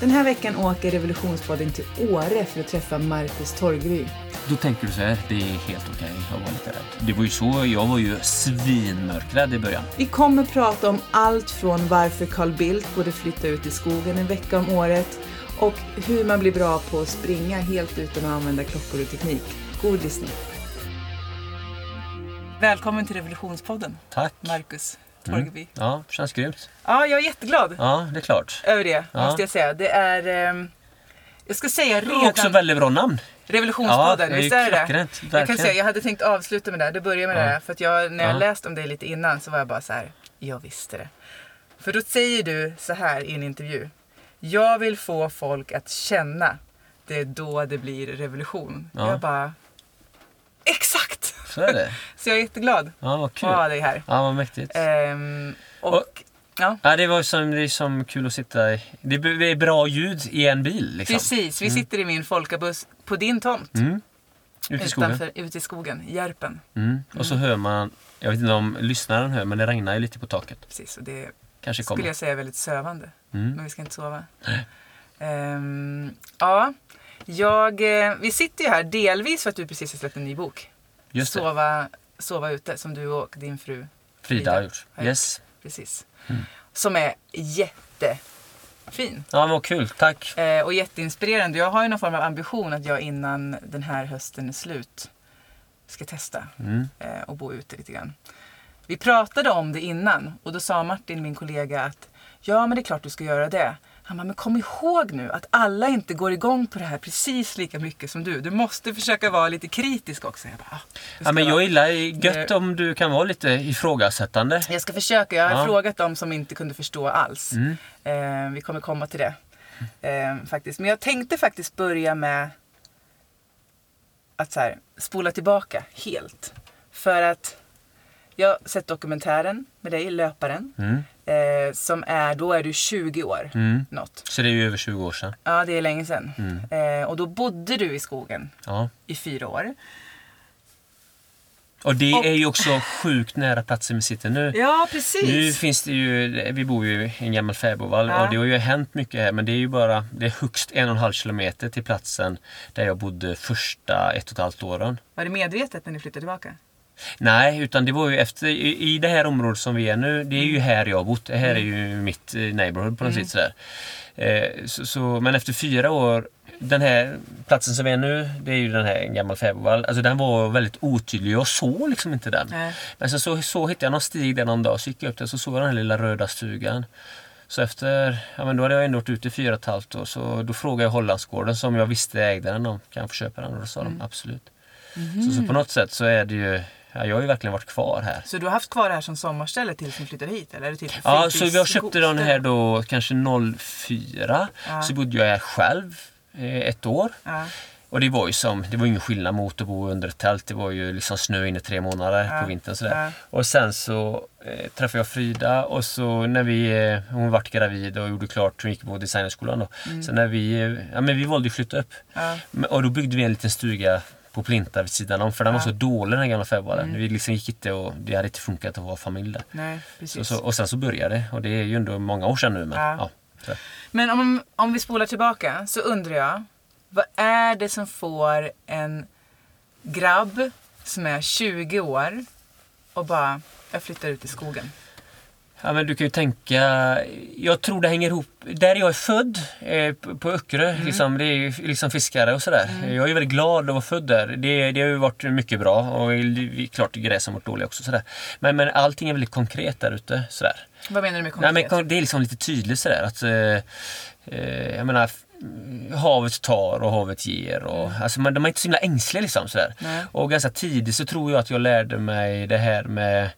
Den här veckan åker Revolutionspodden till Åre för att träffa Marcus Torgby. Då tänker du så här, det är helt okej att vara lite rädd. Det var ju så, jag var ju svinmörkrädd i början. Vi kommer prata om allt från varför Carl Bildt borde flytta ut i skogen en vecka om året och hur man blir bra på att springa helt utan att använda klockor och teknik. God lyssning. Välkommen till Revolutionspodden, Tack. Marcus Torgby. Mm. Ja, känns grymt. Ja, jag är jätteglad Ja, det är klart. över det, Ja. måste jag säga. Det är... ehm, jag ska säga Det redan... är också väldigt bra namn. Revolutionspodden, Ja, det visst är det det? klockrent, Jag kan verkligen. säga, jag hade tänkt avsluta med det, det börjar med Ja. det här. För att jag, när jag Ja. läst om dig lite innan så var jag bara så här, jag visste det. För då säger du så här i en intervju. Jag vill få folk att känna. Det är då det blir revolution. Ja. Jag bara, exakt! Så är det. Så jag är jätteglad Ja, vad att kul. ha dig här. Ja, vad mäktigt. Ehm, och, Och- ja, Ja, det var som, det är som kul att sitta i. Det är bra ljud i en bil liksom. precis. Vi sitter i min folkabuss på din tomt. Mm. Ute i skogen. Utanför, ute i skogen, Järpen. Mm. Och så hör man, jag vet inte om lyssnaren hör, men det regnar ju lite på taket. Precis, och det Kanske skulle kommer. jag säga är väldigt sövande. Mm. Men vi ska inte sova. Ehm, ja, jag, eh, vi sitter ju här delvis för att du precis har släppt en ny bok. Just det. Sova, sova ute, som du och din fru. Frida har gjort. har gjort. Yes. Precis. Mm. Som är jättefin. Ja, vad kul. Tack. Eh, och jätteinspirerande. Jag har ju någon form av ambition att jag innan den här hösten är slut ska testa Mm. eh, och bo ute lite grann. Vi pratade om det innan och då sa Martin, min kollega, att ja men det är klart du ska göra det. Han bara, men kom ihåg nu att alla inte går igång på det här precis lika mycket som du. Du måste försöka vara lite kritisk också. Jag, bara, ah, Ja, men jag gillar gött om du kan vara lite ifrågasättande. jag ska försöka. Jag har Ja. frågat dem som inte kunde förstå alls. Mm. Eh, vi kommer komma till det. Eh, faktiskt. Men jag tänkte faktiskt börja med att så här, spola tillbaka helt. För att jag har sett dokumentären med dig, Löparen. Mm. Eh, som är, då är du 20 år. Mm. Något. Så det är ju över 20 år sedan. Ja, det är länge sedan. Mm. Eh, och då bodde du i skogen Ja. i fyra år. Och det Och- är ju också sjukt nära platsen vi sitter nu. Ja, precis. Nu finns det ju, vi bor ju i en gammal fäbodvall Ja. och det har ju hänt mycket här men det är ju bara, det är högst en och en halv kilometer till platsen där jag bodde första ett och ett halvt åren. Var det medvetet när ni flyttade tillbaka? Nej, utan det var ju efter, i, i det här området som vi är nu, det är ju här jag har bott. Det här är ju mitt eh, neighborhood på något Mm. sätt sådär. Eh, så, så, men efter fyra år, den här platsen som vi är nu, det är ju den här en gammal fäbodvall. Alltså den var väldigt otydlig, jag såg liksom inte den. Nej. Men sen så, så hittade jag någon stig där någon dag, så gick jag upp där så såg jag den här lilla röda stugan. Så efter, ja men då hade jag ändå varit ute i fyra och ett halvt år, så då frågade jag Hollandsgården som jag visste ägde den om, kan jag få köpa den? Och då sa de absolut. Så, så på något sätt så är det ju, ja, jag har ju verkligen varit kvar här. Så du har haft kvar det här som sommarställe tills ni flyttade hit? Eller typ Ja, så jag köpte den här då kanske 04. Ja. Så bodde jag här själv eh, ett år. Ja. Och det var ju som, det var ingen skillnad mot att bo under ett tält. Det var ju liksom snö inne tre månader Ja. på vintern sådär. Och sen så eh, träffade jag Frida och så när vi, eh, hon vart gravid och gjorde klart, hon gick på designerskolan då. Så när vi, eh, ja men vi valde att flytta upp. Och då byggde vi en liten stuga på Plinta vid sidan om för den var Ja. så dålig den gamla fäboden. Mm. Vi liksom gick inte och det hade inte funkat att vara familj där. Nej, Så, precis. så, och sen så började det och det är ju ändå många år sedan nu. Men, Ja. ja. Men om, om vi spolar tillbaka så undrar jag, vad är det som får en grabb som är 20 år och bara, jag flyttar ut i skogen? Ja, men du kan ju tänka, jag tror det hänger ihop, där jag är född, eh, på- Öckerö, Mm. liksom, det är ju liksom fiskare och sådär. Jag är väldigt glad att vara född där. Det, det har ju varit mycket bra och klart gräsen har varit dåliga också. Sådär. Men, men allting är väldigt konkret där ute. Sådär. Vad menar du med Nej, konkret? men kon- det är liksom lite tydligt sådär att eh, eh, jag menar, havet tar och havet ger. Och, alltså, man, de är inte så himla ängsliga liksom. Sådär. Nej. Och ganska tidigt så tror jag att jag lärde mig det här med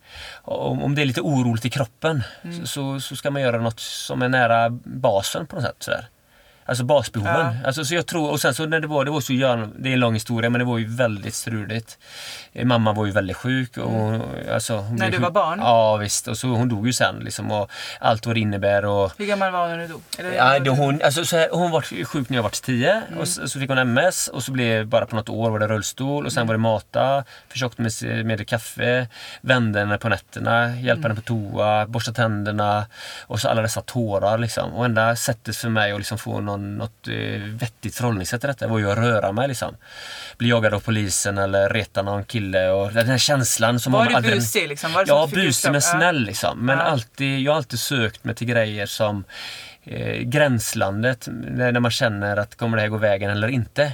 om, om det är lite oroligt i kroppen så, så, så ska man göra något som är nära basen på något sätt. Sådär. Alltså basbehoven. Ja. Alltså, så jag tror, och sen så när det var, det var så det är en lång historia men det var ju väldigt struligt. Eh, Mamma var ju väldigt sjuk. Och, hon- alltså, hon När du sjuk- var barn? Ja visst, och så hon dog ju sen liksom och allt vad det innebär och Hur gammal var hon när du dog? Eller- Ja, det, hon, alltså, så här, hon var sjuk när jag var 10 och så, så fick hon MS och så blev bara på något år var det rullstol och sen var det mata, försökte med, med kaffe, vände henne på nätterna, hjälpa henne på toa, borsta tänderna och så alla dessa tårar liksom. Och enda sättet för mig att liksom få någon, något eh, vettigt förhållningssätt till detta var ju att röra mig liksom. Bli jagad av polisen eller reta någon kille och den här känslan som Var man du aldrig- busig liksom? Var det Ja, du busig men? Ja. snäll liksom. Men Ja. alltid, jag har alltid sökt mig till grejer som eh, gränslandet. När, man känner att kommer det här gå vägen eller inte.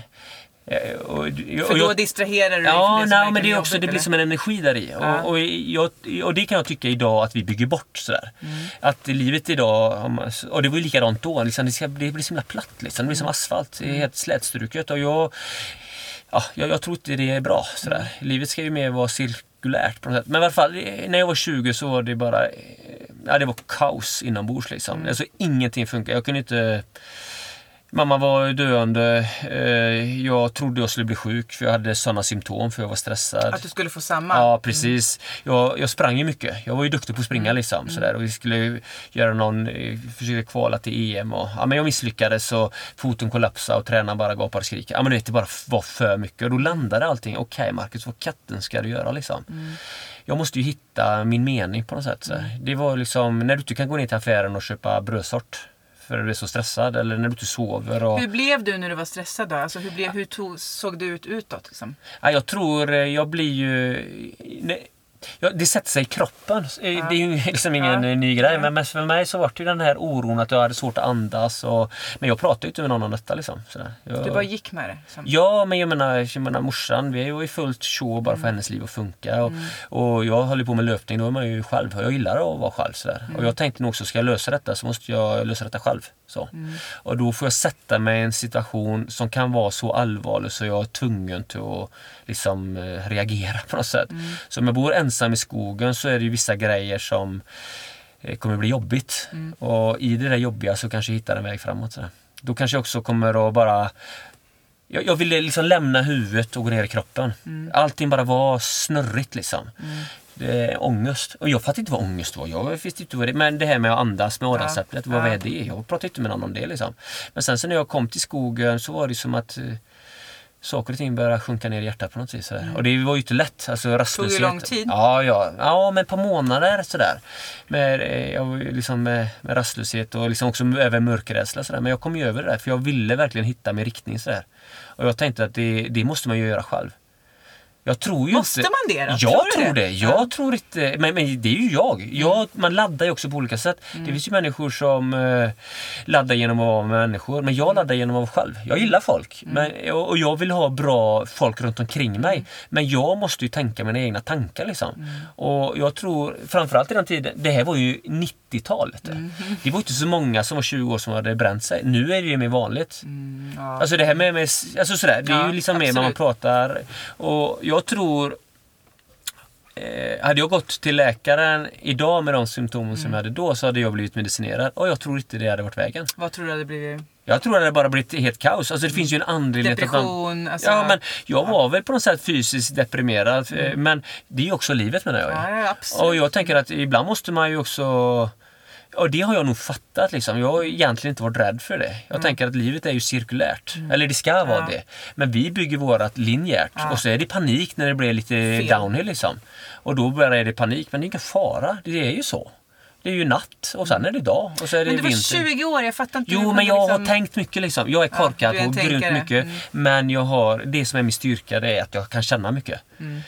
Eh, och, och, För då jag- distraherar du dig Ja, nej, verkligen men det är också, det blir som en energi där i. Ja. Och, och, jag, och det kan jag tycka idag att vi bygger bort. Sådär. Mm. Att livet idag, och det var ju likadant då, liksom, det, ska, det blir så himla platt. Liksom. Det blir som Mm. asfalt, det är helt slätstruket. Och jag, ja, jag, jag tror inte det är bra. Sådär. Mm. Livet ska ju mer vara cirkulärt på något sätt. Men i alla fall, när jag var 20 så var det bara eh, ja, det var kaos inombords. Liksom. Mm. Alltså, ingenting funkar. Jag kunde inte Mamma var döende. Eh, Jag trodde jag skulle bli sjuk för jag hade sådana symptom för jag var stressad. Att du skulle få samma? Ja, precis. Jag, jag sprang ju mycket. Jag var ju duktig på att springa liksom. Sådär. Och vi skulle göra någon, eh, försöka kvala till EM och ja, men jag misslyckades och foten kollapsade och tränaren bara gapade och skrek. Ja men det bara var för mycket. Och då landade allting. Okej Marcus, vad katten ska du göra liksom? Jag måste ju hitta min mening på något sätt. Så. Det var liksom, när du inte kan gå ner till affären och köpa brödsort för att du är så stressad eller när du inte sover. Och... Hur blev du när du var stressad då? Alltså hur, blev, hur tog, såg du ut utåt? Liksom? Ja, jag tror eh, jag blir ju... Ja, det sätter sig i kroppen. Eh, Det är ju liksom ingen Ja. eh, ny grej. Men för mig så var det ju den här oron att jag hade svårt att andas. Och, men jag pratade ju inte med någon om detta. Liksom. Jag, Du bara gick med det? Liksom. Ja, men jag menar, jag menar morsan, vi är ju i fullt show bara för hennes liv att funka. Och, och jag håller på med löpning, då är man ju själv. Jag gillar att vara själv. Sådär. Och jag tänkte nog också, ska jag lösa detta så måste jag lösa detta själv. Så. Och då får jag sätta mig i en situation som kan vara så allvarlig så jag är tvungen till att liksom, eh, reagera på något sätt. Så om jag bor ensam i skogen så är det ju vissa grejer som eh, kommer bli jobbigt. Och i det där jobbiga så kanske jag hittar en väg framåt. Sådär. Då kanske jag också kommer att bara jag, jag ville liksom lämna huvudet och gå ner i kroppen. Allting bara var snurrigt liksom. Det är ångest. Och jag fattade inte vad ångest var. Jag visste inte vad det Men det här med att andas med adamsäpplet, vad Ja. är det? Jag pratade inte med någon om det liksom. Men sen så när jag kom till skogen så var det som att eh, saker och ting började sjunka ner i hjärtat på något vis. Sådär. Och det var ju inte lätt. Alltså, rastlöshet. lång tid? Ja, ja. ja men ett par månader sådär. Med, eh, jag ju liksom med, med rastlöshet och liksom också även mörkrädsla. Sådär. Men jag kom ju över det där för jag ville verkligen hitta min riktning. Sådär. Och jag tänkte att det, det måste man ju göra själv. Jag tror ju Måste inte... man det då? Jag Tror tror det? det. Jag tror inte... Men, men det är ju jag. jag. Man laddar ju också på olika sätt. Mm. Det finns ju människor som eh, laddar genom att vara med människor. Men jag laddar genom att vara själv. Jag gillar folk. Mm. Men, och och jag vill ha bra folk runt omkring mig. Men jag måste ju tänka mina egna tankar liksom. Mm. Och jag tror, framförallt i den tiden, det här var ju 90-talet. Mm. Det var inte så många som var 20 år som hade bränt sig. Nu är det ju mer vanligt. Mm, ja. Alltså det här med, med alltså sådär, det är Ja, ju liksom mer man pratar. Och jag tror eh, hade jag gått till läkaren idag med de symptomen Mm. som jag hade då så hade jag blivit medicinerad och jag tror inte det hade varit vägen. Vad tror du hade blivit? Jag tror att det hade bara blivit helt kaos. Alltså det finns ju en anledning till att man... Depression? Alltså, Ja men jag var väl på något sätt fysiskt deprimerad. eh, Men det är ju också livet menar jag ja, absolut. Och jag tänker att ibland måste man ju också och det har jag nog fattat. Liksom. Jag har egentligen inte varit rädd för det. Jag tänker att livet är ju cirkulärt. Eller det ska vara Mm. Ja. det. Men vi bygger vårat linjärt. Ja. Och så är det panik när det blir lite Fel. downhill. Liksom. Och då börjar det panik. Men det är ingen fara. Det är ju så. Det är ju natt och sen är det dag och så är det Men du var vinter. 20 år, jag fattar inte. Jo, men jag har liksom- tänkt mycket liksom. Jag är Ja, korkad du är på grymt mycket. Mm. Men jag har, det som är min styrka det är att jag kan känna mycket. Mm.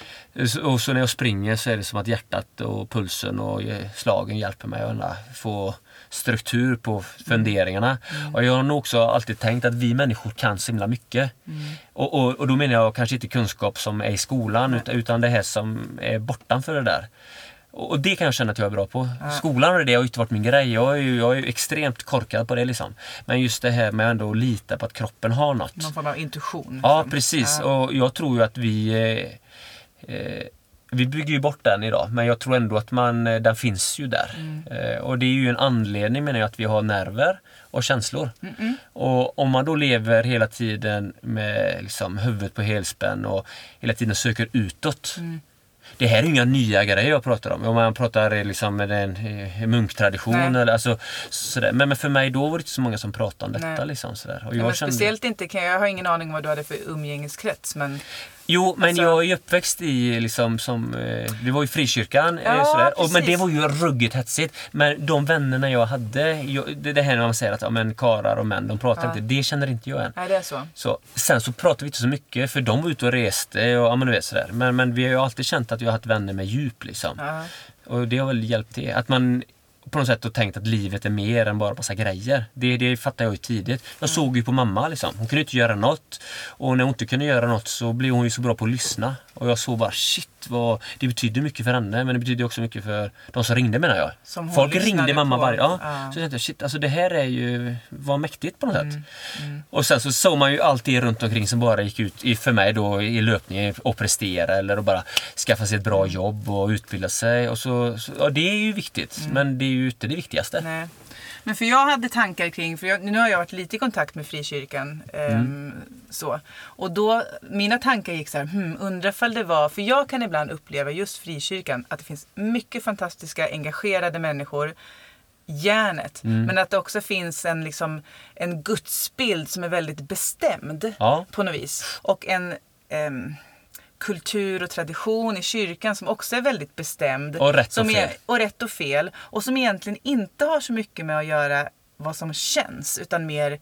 Och så när jag springer så är det som att hjärtat och pulsen och eh, slagen hjälper mig att få struktur på funderingarna. Mm. Och jag har nog också alltid tänkt att vi människor kan så himla mycket. Mm. Och, och, och då menar jag kanske inte kunskap som är i skolan utan, utan det här som är bortanför det där. Och det kan jag känna att jag är bra på. Skolan och det har ju inte varit min grej. Jag är ju, jag är ju extremt korkad på det liksom. Men just det här med ändå att lita på att kroppen har något. Någon form av intuition. Ja, liksom. precis. Ja. Och jag tror ju att vi... Eh, vi bygger ju bort den idag men jag tror ändå att man, eh, den finns ju där. Eh, och det är ju en anledning menar jag att vi har nerver och känslor. Och om man då lever hela tiden med liksom, huvudet på helspänn och hela tiden söker utåt. Det här är inga nya grejer jag pratar om. Om man pratar liksom med en munktradition. Nej. Eller, alltså, sådär. Men, men för mig då var det inte så många som pratade om detta. Nej. Liksom, sådär. Och Ja, jag men kände- speciellt inte, jag har ingen aning om vad du hade för umgängeskrets men Jo, men Alltså- jag är ju uppväxt i liksom som, eh, det var ju frikyrkan. eh, Ja, sådär. Och, men det var ju ruggigt hetsigt. Men de vännerna jag hade, jag, det, det här när man säger att ja, men karar och män, de pratar Ja. inte. Det känner inte jag än. nej det är så. Så, sen så pratade vi inte så mycket för de var ute och reste och ja, men du vet sådär. Men, men vi har ju alltid känt att vi har haft vänner med djup liksom. Ja. Och det har väl hjälpt det. Att man på något sätt har tänkt att livet är mer än bara massa grejer. Det, det fattar jag ju tidigt. Jag såg ju på mamma liksom. Hon kunde inte göra något. Och när hon inte kunde göra något så blev hon ju så bra på att lyssna. Och jag såg bara shit vad det betyder mycket för henne men det betyder också mycket för de som ringde menar jag. Folk ringde mamma på. varje... Ja. Ja. Så jag tänkte shit alltså det här är ju... Vad mäktigt på något Mm, sätt. Och sen så såg man ju allt det runt omkring som bara gick ut för mig då i löpningen och prestera eller att bara skaffa sig ett bra jobb och utbilda sig. Och så, så, ja, det är ju viktigt Mm. men det är ju inte det viktigaste. Nej. Men för jag hade tankar kring, för jag, nu har jag varit lite i kontakt med frikyrkan. ehm, så. Och då, mina tankar gick så här, hmm, undrar ifall det var, för jag kan ibland uppleva just frikyrkan, att det finns mycket fantastiska, engagerade människor. Järnet. Men att det också finns en, liksom, en gudsbild som är väldigt bestämd Ja. på något vis. Och en ehm, kultur och tradition i kyrkan som också är väldigt bestämd. Och rätt och som fel. Är, och rätt och fel. Och som egentligen inte har så mycket med att göra vad som känns utan mer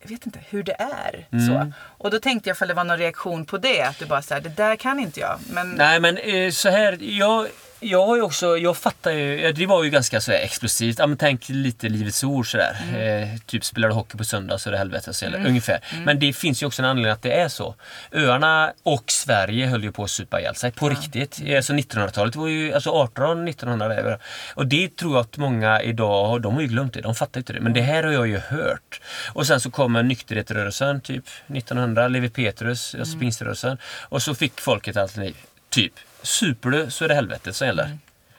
jag vet inte hur det är. Mm. Så. Och då tänkte jag ifall det var någon reaktion på det. Att du bara såhär, det där kan inte jag. Men Nej men eh, så här, jag, jag har också, jag fattar ju, ja, det var ju ganska så explosivt. Ja, men tänk lite Livets Ord sådär. Mm. Eh, typ spelar du hockey på söndag så är det helvete. Så, eller, Ungefär. Men det finns ju också en anledning att det är så. Öarna och Sverige höll ju på att supa ihjäl sig på riktigt. Alltså 1900-talet var ju, alltså 18 1900 där. Och det tror jag att många idag, de har ju glömt det. De fattar inte det. Men det här har jag ju hört. Och sen så kommer nykterhetsrörelsen typ 1900, Levi Petrus, alltså pingströrelsen. Och så fick folk ett alternativ. Typ, super du så är det helvetet som gäller.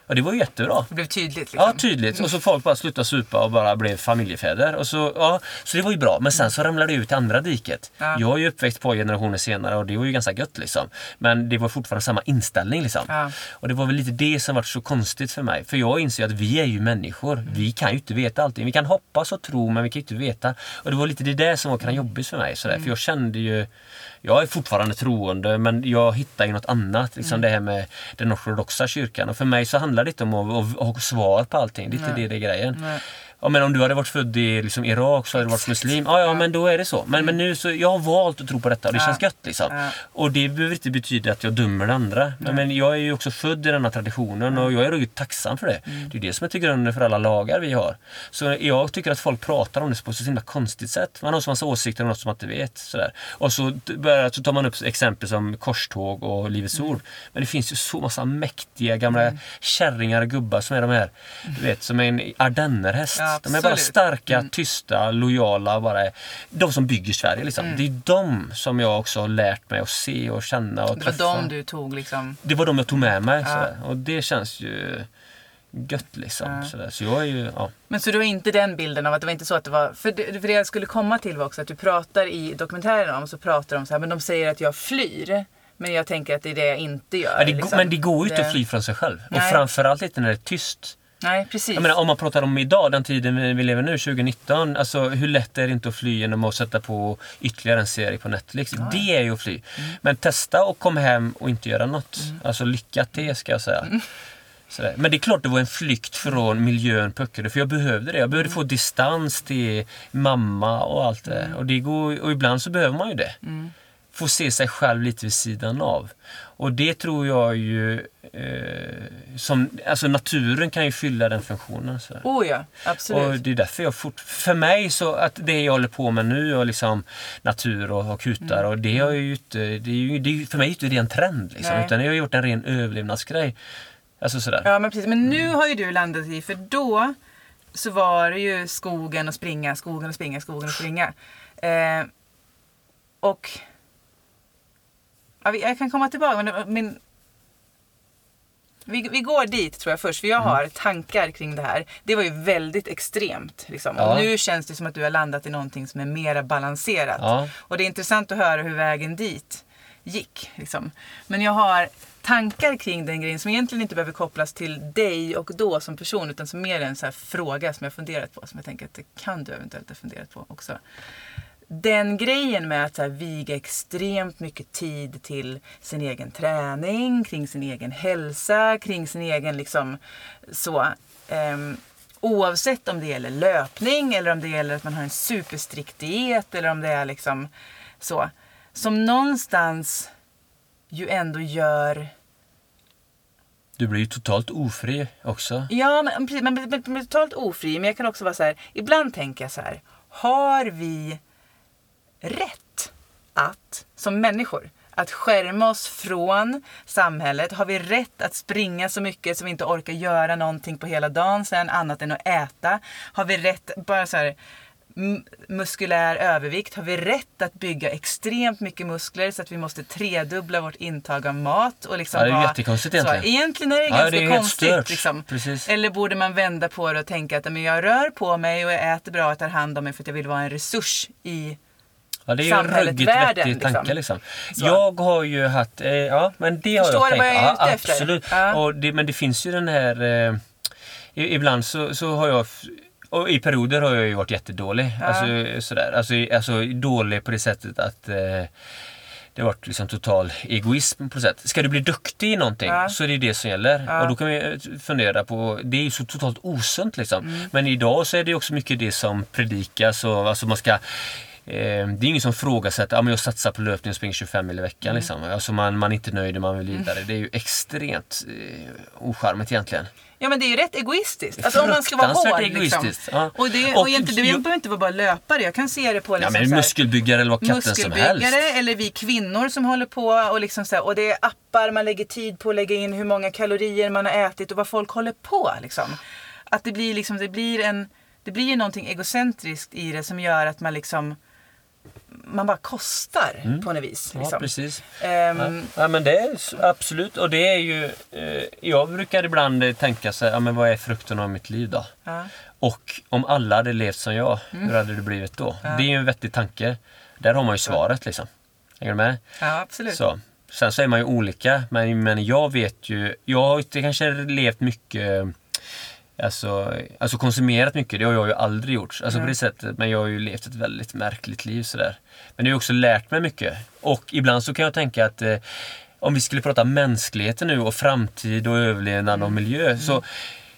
Och det var ju jättebra. det blev tydligt. Liksom. Ja, tydligt. Och så folk bara slutade supa och bara blev familjefäder. Och så, ja, så det var ju bra. Men sen så ramlade det ut i andra diket. Ja. Jag är ju uppväxt på generationer senare och det var ju ganska gött liksom. Men det var fortfarande samma inställning liksom. Ja. Och det var väl lite det som var så konstigt för mig. För jag inser att vi är ju människor. Vi kan ju inte veta allting. Vi kan hoppas och tro men vi kan ju inte veta. Och det var lite det där som var jobbigt för mig. Sådär. För jag kände ju jag är fortfarande troende men jag hittar ju något annat. Liksom det här med den ortodoxa kyrkan. Och för mig så handlar det inte om att, att ha svar på allting. Det är inte det det är grejen. Nej. Ja, men om du hade varit född i liksom, Irak så hade du varit muslim. Ja, ja, men då är det så. Men, men nu så, jag har valt att tro på detta och det Ja. känns gött liksom. Ja. Och det behöver inte betyda att jag dömer andra. Men, men jag är ju också född i denna traditionen och jag är ruggigt tacksam för det. Mm. Det är det som är till grunden för alla lagar vi har. Så jag tycker att folk pratar om det på så himla konstigt sätt. Man har så massa åsikter om något som man inte vet. Sådär. Och så, börjar, så tar man upp exempel som korståg och Livets Mm. Ord. Men det finns ju så massa mäktiga gamla kärringar och gubbar som är de här, du vet, som är en ardennerhäst. Ja, de är bara absolut. starka, tysta, lojala. Bara, de som bygger Sverige. Liksom. Mm. Det är de som jag också har lärt mig att se och känna och Det var träffa. dem du tog liksom. Det var de jag tog med mig. Ja. Och det känns ju gött liksom. Ja. Sådär. Så jag är ju, ja. Men så du har inte den bilden av att det var inte så att det var... För det, för det jag skulle komma till var också att du pratar i dokumentären om så pratar de så här, men de säger att jag flyr. Men jag tänker att det är det jag inte gör. Ja, det, liksom. Men det går ju inte Det- att fly från sig själv. Och Nej. framförallt inte när det är tyst. Nej, precis. Jag menar, om man pratar om idag, den tiden vi lever nu, 2019. Alltså hur lätt är det inte att fly genom att sätta på ytterligare en serie på Netflix? Det är ju att fly. Mm. Men testa och kom hem och inte göra något. Alltså lycka till ska jag säga. Mm. Men det är klart det var en flykt från miljön på Öckerö, för jag behövde det. Jag behövde Mm. få distans till mamma och allt det där. och, det går, och ibland så behöver man ju det. Mm. Få se sig själv lite vid sidan av. Och det tror jag ju... Eh, som, alltså naturen kan ju fylla den funktionen. Sådär. Oh ja, absolut. Och det är därför jag fort... För mig så att det jag håller på med nu och liksom natur och, och kutar och det har ju inte... Det är ju, det är, för mig är det inte en trend liksom, Nej. utan jag har gjort en ren överlevnadsgrej. Alltså sådär. Ja, men precis. Men nu har ju du landat i, för då så var det ju skogen och springa, skogen och springa, skogen och springa. Eh, och jag kan komma tillbaka, men, men vi, vi går dit tror jag först, för jag har tankar kring det här. Det var ju väldigt extremt. Liksom. Ja. Och nu känns det som att du har landat i någonting som är mera balanserat. Ja. Och det är intressant att höra hur vägen dit gick. Liksom. Men jag har tankar kring den grejen som egentligen inte behöver kopplas till dig och då som person utan som mer en så här fråga som jag funderat på. Som jag tänker att det kan du eventuellt ha funderat på också. Den grejen med att så här, viga extremt mycket tid till sin egen träning, kring sin egen hälsa, kring sin egen liksom så. ehm, oavsett om det gäller löpning eller om det gäller att man har en superstrikt diet eller om det är liksom så. Som någonstans ju ändå gör Du blir ju totalt ofri också. Ja, men, precis, men, men, men totalt ofri. Men jag kan också vara så här. Ibland tänker jag så här. Har vi rätt att, som människor, att skärma oss från samhället? Har vi rätt att springa så mycket som vi inte orkar göra någonting på hela dagen sen annat än att äta? Har vi rätt, bara så här, muskulär övervikt? Har vi rätt att bygga extremt mycket muskler så att vi måste tredubbla vårt intag av mat? Och liksom Ja, det är jättekonstigt så, egentligen. Egentligen är det Ja, ganska det är konstigt. Liksom. Eller borde man vända på det och tänka att men jag rör på mig och jag äter bra och tar hand om mig för att jag vill vara en resurs i Ja, det är ju en ruggigt världen, vettig tanke liksom. Så. Jag har ju haft, eh, ja men det har Förstår jag du vad tänkt. jag är ja, ute efter? absolut. Ja. Och det, men det finns ju den här, eh, ibland så, så har jag och i perioder har jag ju varit jättedålig. Ja. Alltså, sådär. Alltså, alltså dålig på det sättet att eh, det har varit liksom total egoism på något sätt. Ska du bli duktig i någonting Ja. så är det det som gäller. Ja. Och då kan vi eh, fundera på, det är ju så totalt osunt liksom. Mm. Men idag så är det också mycket det som predikas och alltså man ska Eh, det är ingen som frågasätter, ja men jag satsar på löpning och springer 25 mil i veckan. Mm. Liksom. Alltså man, man är inte nöjd man vill vidare. Det är ju extremt eh, ocharmigt egentligen. Ja men det är ju rätt egoistiskt. Alltså om man ska vara hård. Liksom. egoistiskt, ja. Och det, Och och egentligen, det jag- behöver inte vara bara löpare. Jag kan se det på Ja, liksom men så här, muskelbyggare eller vad katten som helst. eller vi kvinnor som håller på och liksom så här, och det är appar man lägger tid på att lägga in hur många kalorier man har ätit och vad folk håller på liksom. Att det blir liksom, det blir en, det blir ju någonting egocentriskt i det som gör att man liksom man bara kostar på något vis. Mm. Ja, Liksom. precis. Ehm, Ja, men det är absolut. Och det är ju... Eh, jag brukar ibland tänka så här, ja, men vad är frukten av mitt liv då? ja. Och om alla hade levt som jag, Mm. hur hade det blivit då? Det är ju en vettig tanke. Där har man ju svaret liksom. Hänger du med? ja, absolut. Så. Sen så är man ju olika, men, men jag vet ju, jag har inte kanske levt mycket Alltså, alltså konsumerat mycket, det har jag ju aldrig gjort. Alltså på det sättet, men jag har ju levt ett väldigt märkligt liv sådär. Men det har också lärt mig mycket. Och ibland så kan jag tänka att eh, om vi skulle prata mänskligheten nu och framtid och överlevnad och miljö. Så,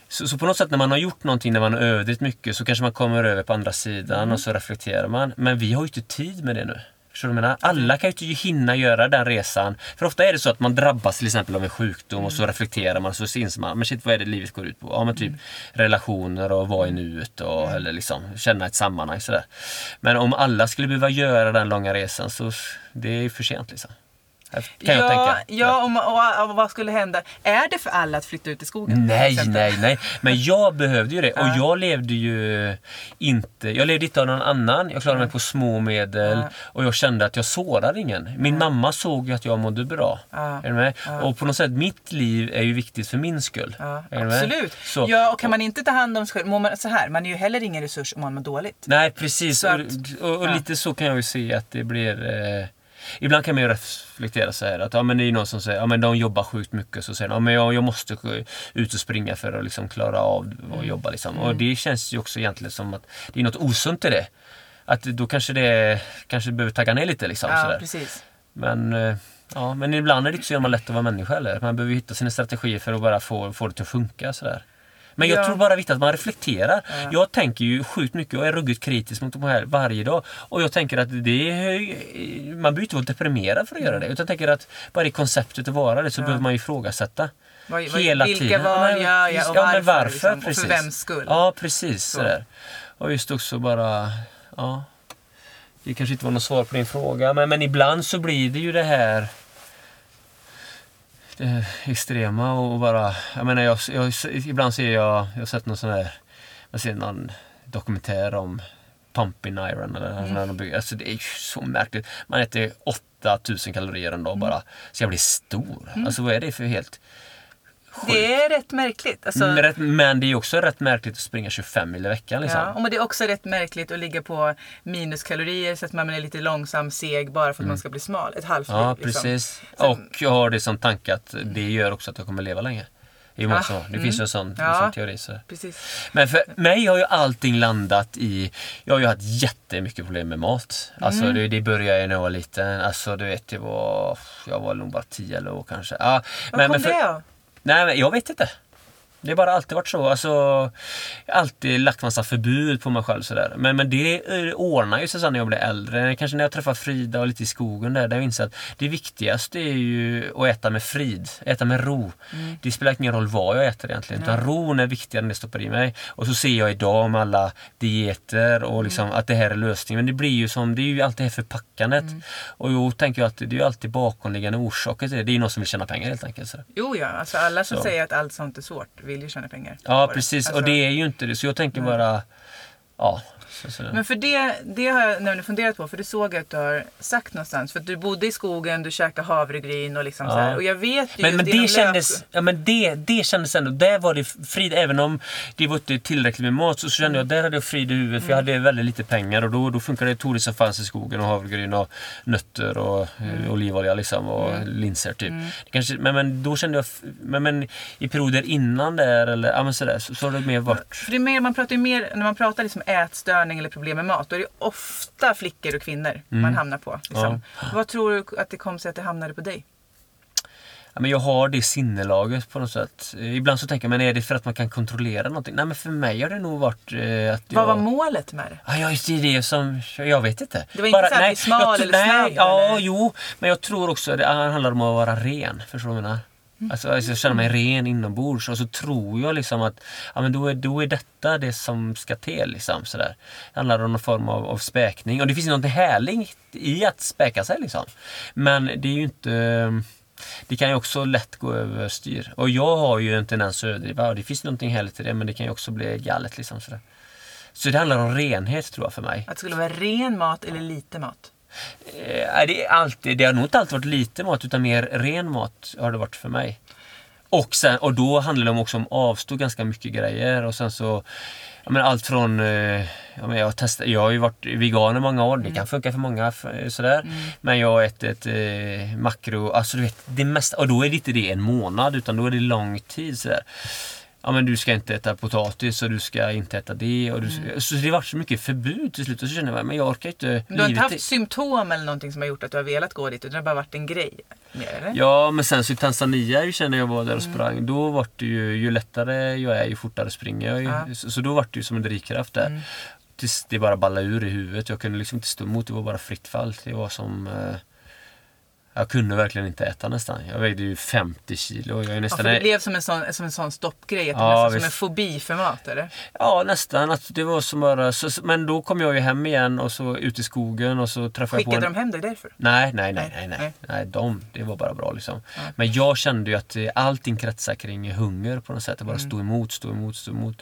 så, så på något sätt när man har gjort någonting, när man har överdrivit mycket så kanske man kommer över på andra sidan och så reflekterar man. Men vi har ju inte tid med det nu. Förstår du vad jag menar? Alla kan ju inte hinna göra den resan. För ofta är det så att man drabbas till exempel av en sjukdom och så reflekterar man och så inser man, men shit vad är det livet går ut på? Ja men typ relationer och vara i nuet och eller liksom känna ett sammanhang sådär. Men om alla skulle behöva göra den långa resan så det är för sent liksom. Kan jag ja, tänka. Ja, och, och, och vad skulle hända? Är det för alla att flytta ut i skogen? Nej, nej, nej. Men jag behövde ju det. Och Ja. jag levde ju inte... Jag levde inte av någon annan. Jag klarade mig på små medel. Och jag kände att jag sårade ingen. Min mamma såg ju att jag mådde bra. Är du med? Och på något sätt, mitt liv är ju viktigt för min skull. Absolut. Så, Ja, och kan man inte ta hand om sig själv, mår man så här, man är ju heller ingen resurs om man mår dåligt. Nej, precis. Så och, att- och, och ja. lite så kan jag ju se att det blir... Eh, ibland kan man ju reflektera så här att ja, men det är någon som säger ja, men de jobbar sjukt mycket. Så säger de ja, men jag, jag måste ut och springa för att liksom klara av att Mm. jobba. Liksom. Och det känns ju också egentligen som att det är något osunt i det. Att då kanske det kanske behöver tagga ner lite. Liksom, Ja, precis. Men, eh, ja, men ibland är det inte så jävla lätt att vara människa heller. Man behöver hitta sina strategier för att bara få, få det att funka. Sådär. Men jag Ja. tror bara det är viktigt att man reflekterar. Jag tänker ju sjukt mycket och är ruggigt kritisk mot de här varje dag. Och jag tänker att det är, man behöver inte vara deprimerad för att göra det. Utan jag tänker att bara i konceptet att vara det så behöver man ju ifrågasätta. Vad- vad- Hela vilka tiden. val men- gör jag och ja, men varför, varför liksom, och för vems skull? Ja, precis. Sådär. Och just också bara, ja. Det kanske inte var något svar på din fråga, men, men ibland så blir det ju det här det extrema och bara, jag menar jag, jag, ibland ser jag, jag har sett någon sån här, jag ser någon dokumentär om Pumping Iron eller mm. när de bygger, alltså det är ju så märkligt. Man äter 8000 kalorier en dag bara, så jag blir stor. Alltså vad är det för helt Det är rätt märkligt. Alltså, Men, rätt, men det är också rätt märkligt att springa 25 mil i veckan. Liksom. ja, och men det är också rätt märkligt att ligga på minuskalorier så att man är lite långsam, seg bara för att man ska bli smal. Ett halvt Mm. Ja, liksom. precis. Sen- Och jag har det som tanke att det gör också att jag kommer leva länge. Många Ah, har. det mm. finns ju en sån, Ja. en sån teori. Så. Precis. Men för mig har ju allting landat i... Jag har ju haft jättemycket problem med mat. Alltså Mm. det, det började när jag var liten. Alltså du vet, det var... Jag var nog bara 10 eller år kanske. Ja, Var kom för- det av? Nej, men jag vet inte. Det har bara alltid varit så. Alltså, alltid lagt massa förbud på mig själv. Sådär. Men, men det ordnar ju sig sen när jag blir äldre. Kanske när jag träffar Frida och lite i skogen där. Där jag inser att det viktigaste är ju att äta med frid. Äta med ro. Det spelar ingen roll vad jag äter egentligen. Utan ron är viktigare än det stoppar i mig. Och så ser jag idag med alla dieter och liksom att det här är lösningen. Men det blir ju som, det är ju alltid det här förpackandet. Och då tänker jag att det är ju alltid bakomliggande orsaker till det. Det är ju någon som vill tjäna pengar helt enkelt. Så. Jo, ja. Alltså alla som Så. säger att allt sånt är svårt vill ju tjäna pengar. Ja precis Alltså, och det är ju inte det. Så jag tänker bara, ja. Så, så. Men för det, det har jag nämligen funderat på, för det såg jag att du har sagt någonstans. För att du bodde i skogen, du käkade havregryn och liksom Ja. så här. Och jag vet ju Men, men det kändes, lök- ja, men det, det kändes ändå, där var det frid, även om det var inte tillräckligt med mat så kände jag där hade jag frid i huvudet för jag hade väldigt lite pengar och då, då funkade det det som fanns i skogen och havregryn och nötter och eh, olivolja liksom och linser typ. Det kanske, men, men då kände jag, men, men i perioder innan där eller ja, men sådär så, så har det mer varit För det är mer, man pratar ju mer, när man pratar liksom ätstörning eller problem med mat, då är det ofta flickor och kvinnor man hamnar på. Liksom. Vad tror du att det kom sig att det hamnade på dig? Ja, men jag har det sinnelaget på något sätt. Eh, Ibland så tänker jag, men är det för att man kan kontrollera någonting? Nej men för mig har det nog varit eh, att Vad jag... var målet med det? Ja, ja, just det, det är det som... Jag vet inte. Det var inte så att bli smal jag eller nej, snabb, Ja, eller? jo. Men jag tror också att det handlar om att vara ren. Förstår du vad jag menar? Alltså, alltså jag känner mig ren inombords och så tror jag liksom att ja, men då, är, då är detta det som ska till. Liksom, sådär. Det handlar om någon form av, av späkning. Och det finns ju något härligt i att späka sig. Liksom. Men det är ju inte... Det kan ju också lätt gå överstyr. Och jag har ju en tendens att överdriva och det finns någonting härligt i det men det kan ju också bli galet. Liksom, sådär. Så det handlar om renhet tror jag för mig. Att det skulle vara ren mat eller lite mat? Eh, det, är alltid, det har nog inte alltid varit lite mat utan mer ren mat har det varit för mig. Och, sen, och då handlar det också om att avstå ganska mycket grejer och sen så ja, men allt från, eh, ja, men jag, har testat, jag har ju varit vegan i många år, det kan funka för många f- sådär. Men jag har ätit eh, makro, alltså du vet det mesta, och då är det inte det en månad utan då är det lång tid sådär. Ja men du ska inte äta potatis och du ska inte äta det. Och du, Så det varit så mycket förbud till slut och så känner jag men jag orkar inte. Du har inte haft symptom eller någonting som har gjort att du har velat gå dit? Utan det har bara varit en grej? Mer, eller? Ja, men sen så i Tanzania när jag var där och sprang, då var det ju, ju lättare jag är ju fortare springer jag. Ja. Så, så då var det ju som en drivkraft där. Tills det bara ballade ur i huvudet. Jag kunde liksom inte stå emot, det var bara fritt fall. Det var som... Eh, jag kunde verkligen inte äta nästan. Jag vägde ju 50 kilo. Jag är Ja, nästan... för det blev som en sån, som en sån stoppgrej, att det Ja, nästan som en fobi för mat eller? Ja, nästan. Att det var som bara... Så, men då kom jag ju hem igen och så ut i skogen och så träffade Skickade jag på en... de hem dig därför? Nej, nej, nej, nej, Nej, nej. de, det var bara bra liksom. Men jag kände ju att eh, allting kretsar kring hunger på något sätt. Det bara Mm. stå emot, stå emot, stå emot.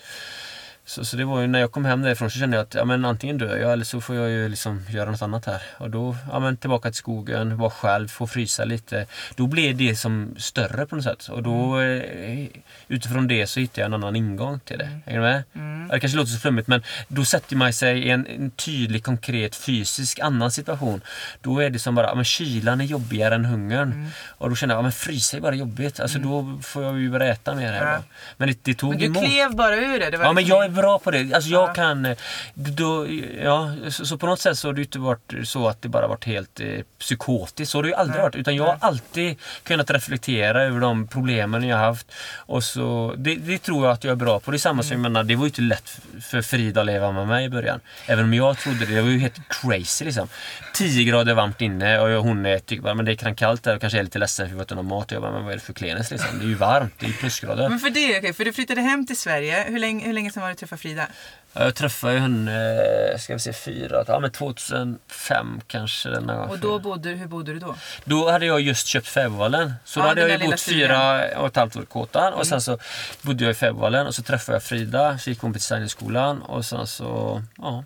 Så, så det var ju när jag kom hem därifrån så kände jag att ja, men antingen dör jag eller så får jag ju liksom göra något annat här. Och då, ja men tillbaka till skogen, vara själv, få frysa lite. Då blev det som större på något sätt. Och då Mm. eh, utifrån det så hittade jag en annan ingång till det. Hänger du med? Mm. Det kanske låter så flummigt men då sätter man sig i en, en tydlig, konkret, fysisk annan situation. Då är det som bara, ja, men kylan är jobbigare än hungern. Mm. Och då känner jag, ja, men frysa är bara jobbigt. Alltså då får jag ju börja äta mer här Ja. då. Men det, det tog Men du emot. klev bara ur det? det var Ja men liksom- jag är bra på det. Alltså jag Ja. kan... eh, Då, ja, så, så på något sätt så har det inte varit så att det bara varit helt eh, psykotiskt. Så har det ju aldrig Nej. varit. Utan jag har alltid kunnat reflektera över de problemen jag har haft. Och så, det, det tror jag att jag är bra på. Det är samma som, jag menar, det var ju inte lätt för Frida att leva med mig i början. Även om jag trodde det. Det var ju helt crazy liksom. 10 grader varmt inne och jag- hon tycker men det är kallt där och kanske är lite ledsen för att vi inte har någon mat. Jag bara, men vad är det för klenis liksom? Det är ju varmt, det är ju plusgrader. Men för det, okej, för du flyttade hem till Sverige. Hur länge, hur länge sedan var du träffade Frida? Ja, Jag träffade ju henne, ska vi se, fyra, ja men 2005 kanske. Den här Och då bodde, hur bodde du då? Då hade jag just köpt Fäbodvallen. Så Ja, då hade jag ju bott fyra och ett halvt år i Kåtan. Och sen så bodde jag i Fäbodvallen och så träffade jag Frida, så gick hon på designskolan och sen så, ja.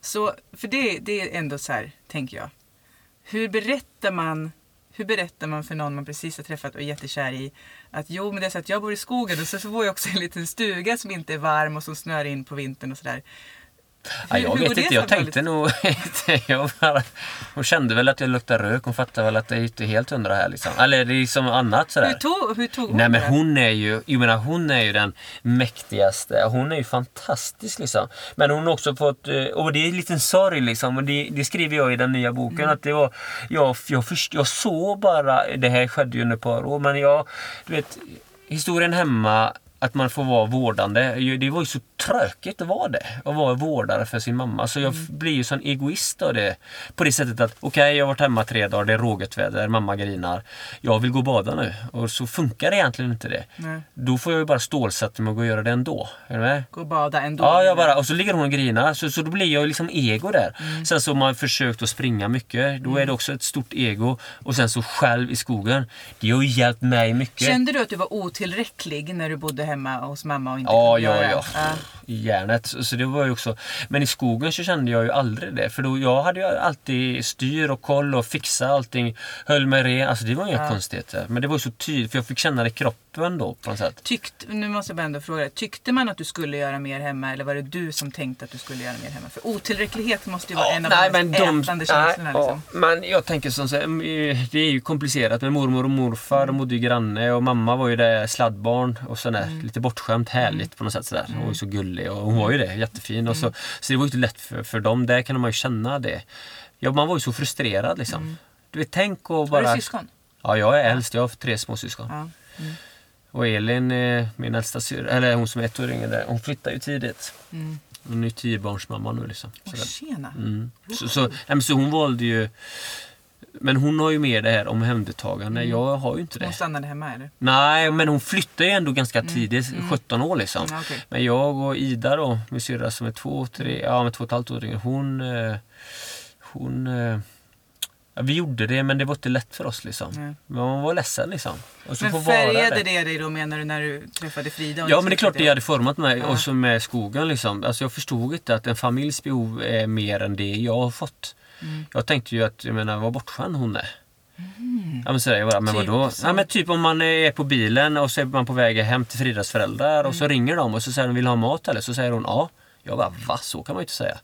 Så, för det, det är ändå så här, tänker jag. Hur berättar man Hur berättar man för någon man precis har träffat och är jättekär i att jo men det är så att jag bor i skogen och så bor jag också i en liten stuga som inte är varm och som snör in på vintern och sådär. Ja, jag vet inte, jag tänkte nog... jag bara, hon kände väl att jag luktade rök. Hon fattade väl att det är inte helt hundra här liksom. Eller det är som annat sådär. Hur tog, hur tog hon Nej men hon är ju, jag menar hon är ju den mäktigaste. Hon är ju fantastisk liksom. Men hon har också fått, eh, och det är en liten sorg liksom. Och det, det skriver jag i den nya boken. Mm. Att det var, jag, jag, först, jag såg bara, det här skedde ju under ett par år. Men jag, du vet, historien hemma. Att man får vara vårdande. Det var ju så tråkigt att vara det. Att vara vårdare för sin mamma. Så jag Mm. blir ju sån egoist av det. På det sättet att, okej jag har varit hemma tre dagar, det är råget väder, mamma grinar. Jag vill gå och bada nu. Och så funkar det egentligen inte det. Nej. Då får jag ju bara stålsätta mig och gå och göra det ändå. Är du med? Gå och bada ändå. Ja, jag bara, och så ligger hon och grinar. Så, så då blir jag ju liksom ego där. Mm. Sen så har man försökt att springa mycket. Då är det också ett stort ego. Och sen så själv i skogen. Det har ju hjälpt mig mycket. Kände du att du var otillräcklig när du bodde hemma hos mamma och inte Ja, kunde ja, göra? ja. I järnet. Så det var ju också... Men i skogen så kände jag ju aldrig det. För då, jag hade ju alltid styr och koll och fixa allting. Höll mig ren. Alltså det var inga Ja. konstigheter. Men det var ju så tydligt för jag fick känna det i kroppen då på något sätt. Tyckt, nu måste jag bara ändå fråga dig. Tyckte man att du skulle göra mer hemma eller var det du som tänkte att du skulle göra mer hemma? För otillräcklighet måste ju vara en av de mest ätande känslorna. nej, liksom. ja, men jag tänker som så, här, eh, det är ju komplicerat med mormor och morfar. De bodde ju granne och mamma var ju det sladdbarn och sådär, Mm. lite bortskämt, härligt på något sätt sådär. Hon var ju så gullig och hon var ju det, jättefin. Och så, Mm. så det var ju inte lätt för, för dem, där kan man ju känna det. Ja, man var ju så frustrerad liksom. Du vet, tänk och Mm. Har bara... du syskon? Ja, jag är äldst, jag har tre småsyskon. Ja. Och Elin, eh, min äldsta syrra, eller hon som är ett år yngre, hon flyttade ju tidigt. Mm. Hon är ju tiobarnsmamma nu liksom. Åh, tjena. Mm. Så, så, nej, så hon valde ju... Men hon har ju mer det här omhändertagande. Jag har ju inte Hon det. stannade hemma eller? Nej, men hon flyttade ju ändå ganska tidigt, 17 år liksom. Mm, okej. Men jag och Ida då, min syrra som är två, tre, ja men två och ett halvt år hon... eh, Hon... Ja, vi gjorde det men det var inte lätt för oss liksom. Nej. Man var ledsen liksom. Och så Men färgade där. det dig då menar du när du träffade Frida? och Ja liksom men det är klart det hade format mig Ja. och så med skogen liksom. Alltså jag förstod inte att en familjs behov är mer än det jag har fått. Mm. Jag tänkte ju att, jag menar vad bortskämd hon är. Ja men sådär, jag bara, men Typ vadå? så. Ja men typ om man är på bilen och så är man på väg hem till Fridas föräldrar och Mm. så ringer de och så säger de vill ha mat eller? Så säger hon ja. Jag bara va? Så kan man ju inte säga.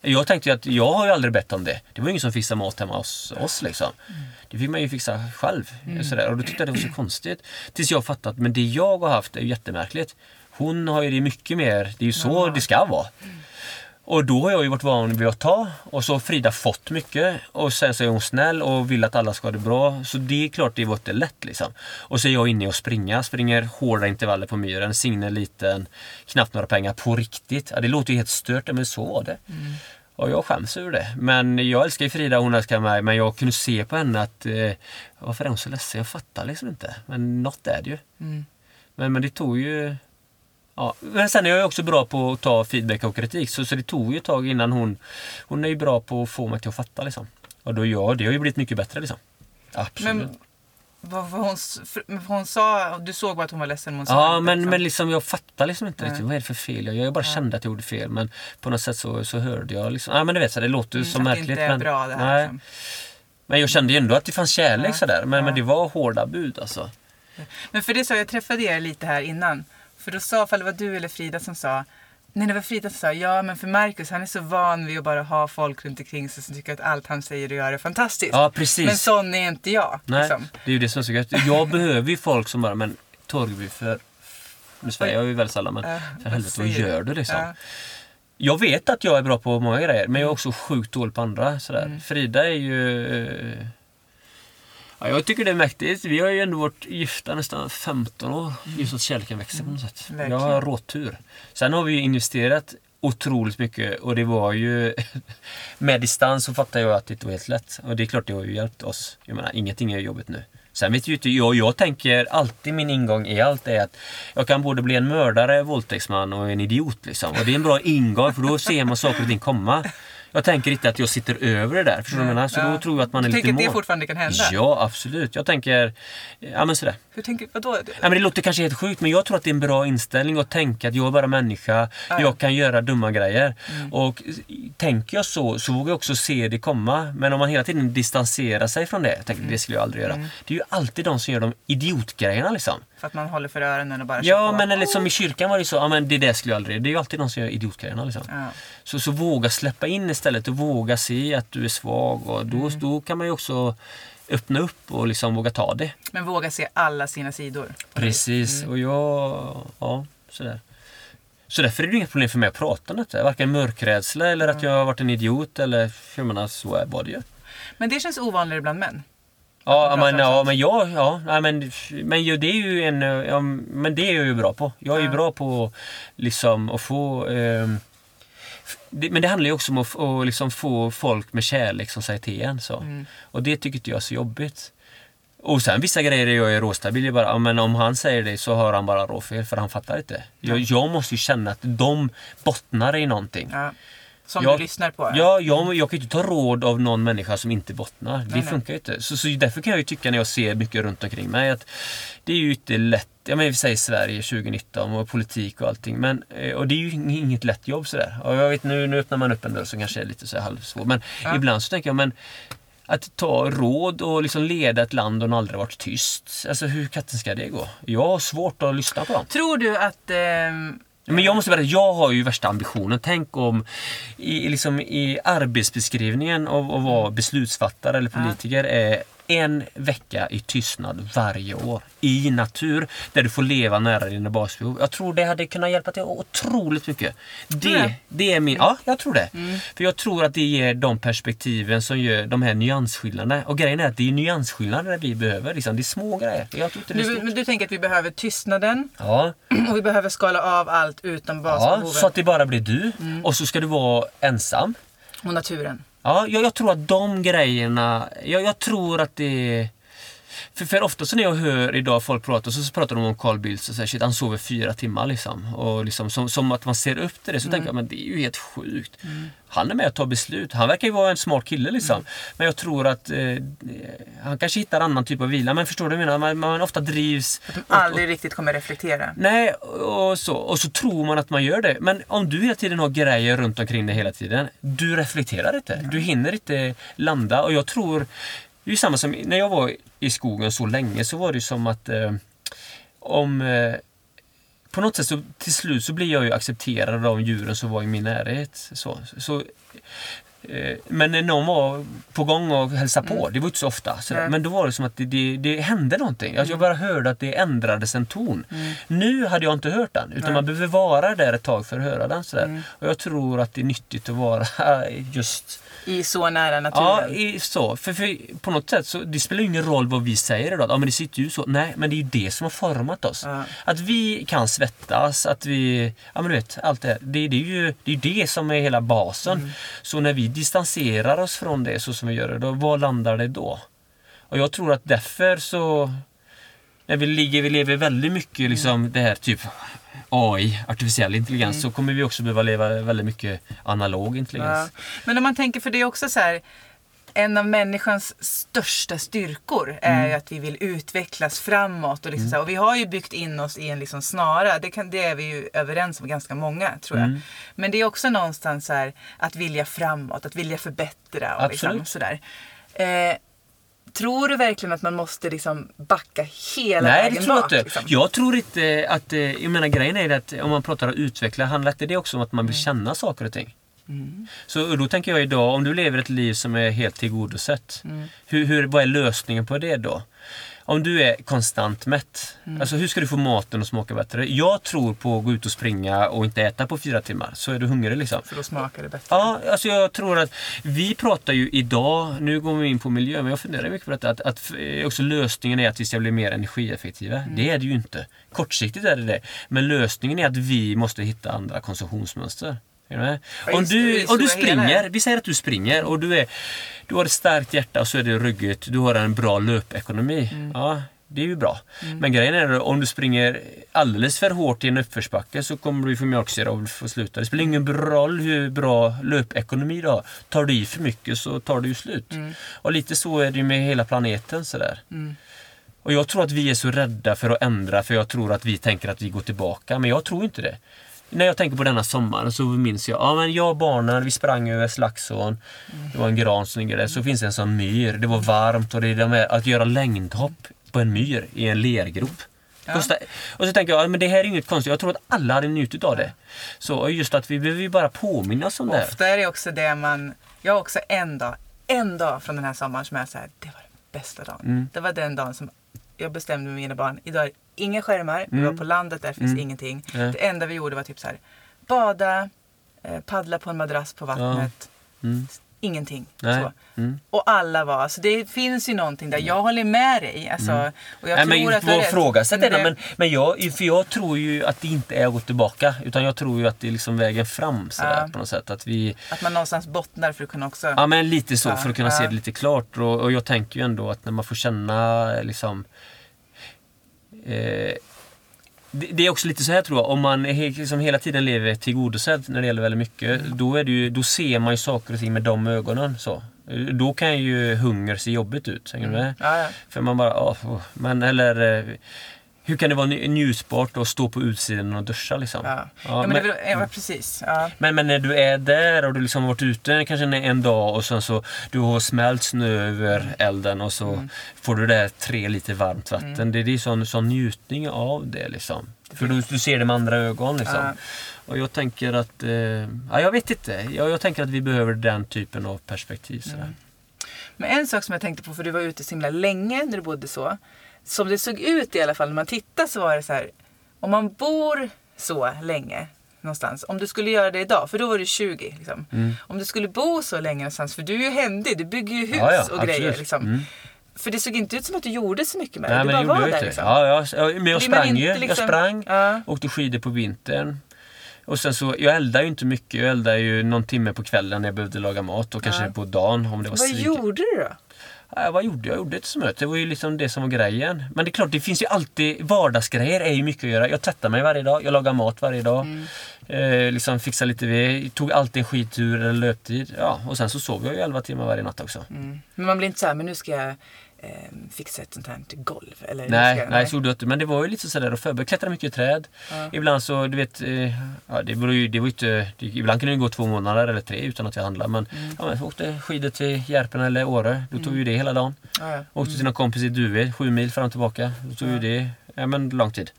Jag tänkte ju att jag har ju aldrig bett om det. Det var ingen som fixade mat hemma hos oss liksom. Mm. Det fick man ju fixa själv. Sådär. Och då tyckte jag det var så konstigt. Tills jag fattat, men det jag har haft är ju jättemärkligt. Hon har ju det mycket mer, det är ju så Ja. det ska vara. Och då har jag ju varit van vid att ta och så har Frida fått mycket och sen så är hon snäll och vill att alla ska ha det bra. Så det är klart det var inte lätt liksom. Och så är jag inne och springa, springer hårda intervaller på myren, Signe liten, knappt några pengar på riktigt. Ja, det låter ju helt stört, men så var det. Och jag skäms över det. Men jag älskar ju Frida, hon älskar mig. Men jag kunde se på henne att eh, varför är hon så ledsen? Jag fattar liksom inte. Men något är det ju. Mm. Men, men det tog ju... Ja. Men sen är jag ju också bra på att ta feedback och kritik. Så, så det tog ju ett tag innan hon... Hon är ju bra på att få mig till att fatta liksom. Och då, ja, det har ju blivit mycket bättre liksom. Absolut. Men vad, vad hon, för- hon sa, du såg bara att hon var ledsen hon sa Ja, inte, men, liksom. men liksom jag fattar liksom inte Nej. riktigt. Vad är det för fel jag gör? Jag bara Ja. kände att jag gjorde fel. Men på något sätt så, så hörde jag liksom... Ja, men du vet, så det låter Mm, så märkligt. inte är men, bra det här. nej. Liksom. Men jag kände ju ändå att det fanns kärlek Ja. sådär. Men, Ja. men det var hårda bud alltså. Men för det sa jag träffade er lite här innan. För då sa, fall det var du eller Frida som sa Nej, det var Frida som sa ja men för Marcus han är så van vid att bara ha folk runt omkring sig som tycker att allt han säger och gör är fantastiskt. Ja, precis. men sån är inte jag. Nej, Liksom. det är ju det som är så gött. Jag behöver ju folk som bara, men Torgby för... Nu svär jag ju väldigt sällan men Ja, för helvete vad gör du liksom? Ja. Jag vet att jag är bra på många grejer men jag är också sjukt dålig på andra. Sådär. Mm. Frida är ju... Ja, jag tycker det är mäktigt. Vi har ju ändå varit gifta nästan 15 år. Just att kärleken växer på något sätt. Mm. Jag har råtur. Sen har vi investerat otroligt mycket och det var ju... med distans så fattar jag att det inte var helt lätt. Och det är klart det har ju hjälpt oss. Jag menar, ingenting är jobbigt nu. Sen vet ju inte jag, jag tänker alltid min ingång i allt är att jag kan både bli en mördare, våldtäktsman och en idiot liksom. Och det är en bra ingång för då ser man saker och ting komma. Jag tänker inte att jag sitter över det där, förstår du vad jag menar? Så Ja. då tror jag att man är du lite tänker att det fortfarande kan hända? Ja, absolut. Jag tänker, ja men sådär. Hur tänker, vadå? Ja, men det låter kanske helt sjukt men jag tror att det är en bra inställning att tänka att jag är bara människa, Ja. jag kan göra dumma grejer. Mm. Och tänker jag så, så vågar jag också se det komma. Men om man hela tiden distanserar sig från det, tänker Mm. det skulle jag aldrig göra. Det är ju alltid de som gör de idiotgrejerna liksom. För att man håller för öronen och bara Ja, men eller som i kyrkan var det så, ja men det där skulle jag aldrig Det är ju alltid de som gör idiotgrejerna liksom. Ja. Så, så våga släppa in istället och våga se att du är svag och då, Mm. då kan man ju också öppna upp och liksom våga ta det. Men våga se alla sina sidor. Precis, Mm. och jag... Ja, sådär. Så därför är det inget problem för mig att prata om detta. Varken mörkrädsla eller att jag har varit en idiot eller... Jag menar, så är var det ju. Men det känns ovanligare bland män. Ja, men, ja, men jag, ja, nej, men, men det är ju en, ja, men det är jag ju bra på. Jag är ju Ja. bra på liksom att få, f- det, men det handlar ju också om att, att liksom få folk med kärlek som säger till en. Så. Mm. Och det tycker inte jag är så jobbigt. Och sen vissa grejer jag är råstabil. Jag bara, ja, men om han säger det så har han bara råfel för han fattar inte. Jag, jag måste ju känna att de bottnar i någonting. Ja. Som Jag- du lyssnar på. Ja, jag, jag kan ju inte ta råd av någon människa som inte bottnar. Det nej. funkar ju inte. Så, så därför kan jag ju tycka när jag ser mycket runt omkring mig att det är ju inte lätt. Ja, men vi säger Sverige 2019 och politik och allting. Men, eh, och det är ju ing- inget lätt jobb sådär. Och jag vet nu, nu öppnar man upp en dörr som kanske är lite så halvsvår. Men Ja. ibland så tänker jag, men att ta råd och liksom leda ett land och aldrig varit tyst. Alltså hur katten ska det gå? Jag har svårt att lyssna på dem. Tror du att... ehm, Men jag måste berätta, jag har ju värsta ambitionen. Tänk om i, liksom, i arbetsbeskrivningen av att vara beslutsfattare eller politiker är en vecka i tystnad varje år i natur där du får leva nära dina basbehov. Jag tror det hade kunnat hjälpa till otroligt mycket. Det, det? det är min, ja, jag tror det. För jag tror att det ger de perspektiven som gör de här nyansskillnaderna. Och grejen är att det är nyansskillnader vi behöver. Liksom. Det är små grejer. Jag tror inte det är du, men du tänker att vi behöver tystnaden Ja. och vi behöver skala av allt utom Ja, basbehoven så att det bara blir du. Och så ska du vara ensam. och naturen. Ja, jag, jag tror att de grejerna, jag, jag tror att det för, för ofta så när jag hör idag folk prata så, så pratar de om Carl Bildt och säger shit han sover fyra timmar liksom. Och liksom som, som att man ser upp till det så tänker jag men det är ju helt sjukt. Han är med och tar beslut. Han verkar ju vara en smart kille liksom. Men jag tror att eh, han kanske hittar annan typ av vila. Men förstår du vad jag menar? Man, man ofta drivs De aldrig riktigt kommer reflektera. Nej, och så, och så tror man att man gör det. Men om du hela tiden har grejer runt omkring dig hela tiden. Du reflekterar inte. Du hinner inte landa. Och jag tror, det är ju samma som när jag var i skogen så länge så var det som att eh, om eh, på något sätt så till slut så blir jag ju accepterad av de djuren som var i min närhet. Så, så, eh, men när någon var på gång och hälsade på, det var inte så ofta. Så Nej. men då var det som att det, det, det hände någonting. Alltså jag bara hörde att det ändrades en ton. Nu hade jag inte hört den, utan man behöver vara där ett tag för att höra den. Sådär. Och jag tror att det är nyttigt att vara just I så nära Ja, naturen. i, så. För, för på något sätt så det spelar ju ingen roll vad vi säger idag. Ja, men det sitter ju så. Nej, men det är ju det som har format oss. Ja. Att vi kan svettas, att vi... Ja, men du vet, allt det här. Det, det, är ju det, är det som är hela basen. Mm. Så när vi distanserar oss från det så som vi gör det, då, var landar det då? Och jag tror att därför så... När vi, ligger, vi lever väldigt mycket liksom det här typ AI, artificiell intelligens, Mm. så kommer vi också behöva leva väldigt mycket analog Ja. intelligens. Men om man tänker, för det är också så här. En av människans största styrkor är Mm. att vi vill utvecklas framåt. Och, liksom så här, och vi har ju byggt in oss i en liksom snara. Det, kan, det är vi ju överens om ganska många tror jag. Mm. Men det är också någonstans så här, att vilja framåt, att vilja förbättra. Och liksom, sådär. Eh, tror du verkligen att man måste liksom backa hela Nej, vägen det tror jag bak? inte. Liksom? Jag tror inte att... eh, Jag menar grejen är att om man pratar om att utveckla, handlar inte det också om att man vill känna saker och ting? Så då tänker jag idag, om du lever ett liv som är helt tillgodosett, hur, hur, vad är lösningen på det då? Om du är konstant mätt, alltså hur ska du få maten att smaka bättre? Jag tror på att gå ut och springa och inte äta på fyra timmar, så är du hungrig liksom. För då smakar det bättre. Ja, alltså jag tror att vi pratar ju idag, nu går vi in på miljö, men jag funderar mycket på detta, att, att eh, också lösningen är att vi ska bli mer energieffektiva. Det är det ju inte. Kortsiktigt är det det. Men lösningen är att vi måste hitta andra konsumtionsmönster. Om du, om du springer, vi säger att du springer och du, är, du har ett starkt hjärta och så är det ruggigt, du har en bra löpekonomi. Mm. Ja, det är ju bra. Men grejen är att om du springer alldeles för hårt i en uppförsbacke så kommer du få mjölksyra och få sluta. Det spelar ingen roll hur bra löpekonomi du har. Tar du i för mycket så tar du ju slut. Och lite så är det ju med hela planeten. Sådär. Och jag tror att vi är så rädda för att ändra för jag tror att vi tänker att vi går tillbaka. Men jag tror inte det. När jag tänker på denna sommaren så minns jag, ja men jag och barnen, vi sprang över Slaxån. Det var en gran som ligger där. Så finns det en sån myr. Det var varmt och det är det med att göra längdhopp på en myr i en lergrop. Kosta- Och så tänker jag, ja, men det här är inget konstigt. Jag tror att alla hade njutit av det. Så just att vi behöver ju bara påminnas om det. Ofta är det också det man... Jag har också en dag, en dag från den här sommaren som är så här, det var den bästa dagen. Mm. Det var den dagen som jag bestämde med mina barn, idag är inga skärmar, vi var på landet, där finns Mm. ingenting. Det enda vi gjorde var typ så här, bada, eh, paddla på en madrass på vattnet. Mm. Ingenting. Så. Mm. Och alla var, alltså det finns ju någonting där. Jag håller med dig. Alltså, och jag Nej, tror men att Men det. det- Men, men jag, för jag tror ju att det inte är att gå tillbaka. Utan jag tror ju att det är liksom vägen fram sådär, Ja. på något sätt. Att vi, Att man någonstans bottnar för att kunna också... ja men lite så Ja, för att kunna ja. se det lite klart. Och, och jag tänker ju ändå att när man får känna liksom eh, det, det är också lite så här tror jag, om man liksom hela tiden lever tillgodosedd när det gäller väldigt mycket, Mm. då, är det ju, då ser man ju saker och ting med de ögonen. Så. Då kan ju hunger se jobbigt ut. Hänger du med? Ja, ja. För man bara, åh. men eller eh, hur kan det vara nj- njutbart att stå på utsidan och duscha liksom? Ja. Ja, men, men- det, ja, precis. Ja. Men, men när du är där och du liksom varit ute kanske en, dag och sen så du har smält snö över Mm. elden och så får du där tre liter varmt vatten. Mm. Det, det är sån, sån njutning av det liksom. För du, du ser det med andra ögon liksom. Ja. Och jag tänker att, eh, ja jag vet inte. Jag, jag tänker att vi behöver den typen av perspektiv. Sådär. Mm. Men en sak som jag tänkte på, för du var ute så himla länge när du bodde så. Som det såg ut i alla fall när man tittar så var det så här. Om man bor så länge någonstans. Om du skulle göra det idag, för då var du 20. Liksom. Mm. Om du skulle bo så länge någonstans, för du är ju händig, du bygger ju hus Ja, ja, och grejer. absolut. Liksom. Mm. För det såg inte ut som att du gjorde så mycket med det. Nej, du bara var jag där liksom. Ja, ja, ja, men jag sprang ju. liksom- Jag sprang, Ja. åkte skidor på vintern. Och sen så, jag eldar ju inte mycket. Jag eldar ju någon timme på kvällen när jag behövde laga mat och kanske på dagen om det var Vad gjorde du då? Ja, vad gjorde jag? Jag gjorde så mycket. Det var ju liksom det som var grejen. Men det är klart, det finns ju alltid vardagsgrejer är ju mycket att göra. Jag tvättar mig varje dag, jag lagar mat varje dag. Mm. Eh, liksom fixar lite ved, tog alltid en skidtur eller löptid. Ja, och sen så sov jag ju 11 timmar varje natt också. Mm. Men man blir inte så här, men nu ska jag fixa ett sånt här golv. Eller Nej, ska jag, nej, så gjorde jag inte. Men det var ju lite sådär att förbereda. Klättra mycket i träd. Ja. Ibland så, du vet, eh, ja, det beror ju, det var inte, det, ibland kunde det gå två månader eller tre utan att jag handlade. Men, Mm. ja, men jag åkte skidor till Järpen eller Åre. Då tog ju det hela dagen. Ja, ja. Åkte till någon kompis i Duved, sju mil fram och tillbaka. Då tog ju det, ja men lång tid.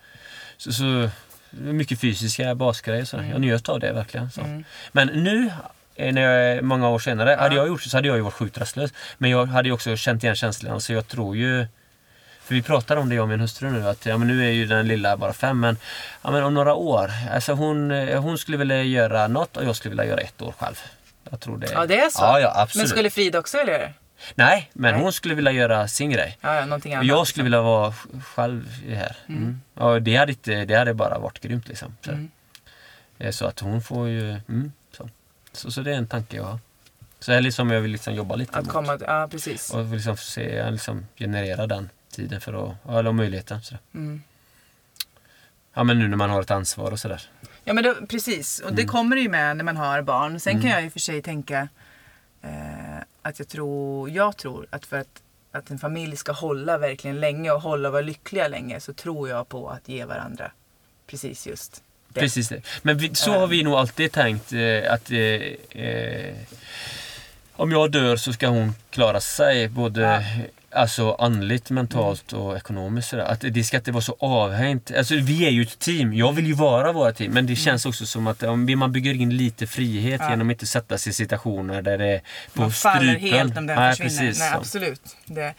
Så, så mycket fysiska basgrejer. Så Jag njöt av det verkligen. Så. Mm. Men nu, när jag, många år senare, Ja. hade jag gjort så så hade jag ju varit sjukt rastlös. Men jag hade ju också känt igen känslan. Så jag tror ju för vi pratar om det jag och min hustru nu att ja, men nu är ju den lilla bara fem men, ja, men om några år. Alltså hon, eh, hon skulle vilja göra något och jag skulle vilja göra ett år själv. Jag tror det. Ja, det är så? Ja, ja absolut. Men skulle Frida också vilja göra det? Nej, men Nej. hon skulle vilja göra sin grej. Ja, ja, Och annat. jag skulle vilja vara sj- själv det här. Mm. Och det hade, inte, det hade bara varit grymt liksom. Så, Mm. Eh, så att hon får ju... Mm, så. Så, så det är en tanke jag har. Så det är liksom jag vill liksom jobba lite Att mot. komma, ja precis. Och liksom se, liksom generera den tiden för att, eller möjligheten. Sådär. Mm. Ja men nu när man har ett ansvar och sådär. Ja men då, precis, och det Mm. kommer ju med när man har barn. Sen kan jag i och för sig tänka eh, att jag tror, jag tror att för att, att en familj ska hålla verkligen länge och hålla och vara lyckliga länge så tror jag på att ge varandra precis just det. Precis det. Men vi, så Ja. har vi nog alltid tänkt eh, att eh, eh, om jag dör så ska hon klara sig både Ja. alltså andligt, mentalt och ekonomiskt. Sådär. Att det ska inte vara så avhängt. Alltså, vi är ju ett team. Jag vill ju vara våra team. Men det känns också som att om man bygger in lite frihet Mm. Ja. genom att inte sätta sig i situationer där det är på Man faller strypen. helt om den Nej, försvinner. Precis, Nej, absolut. Det.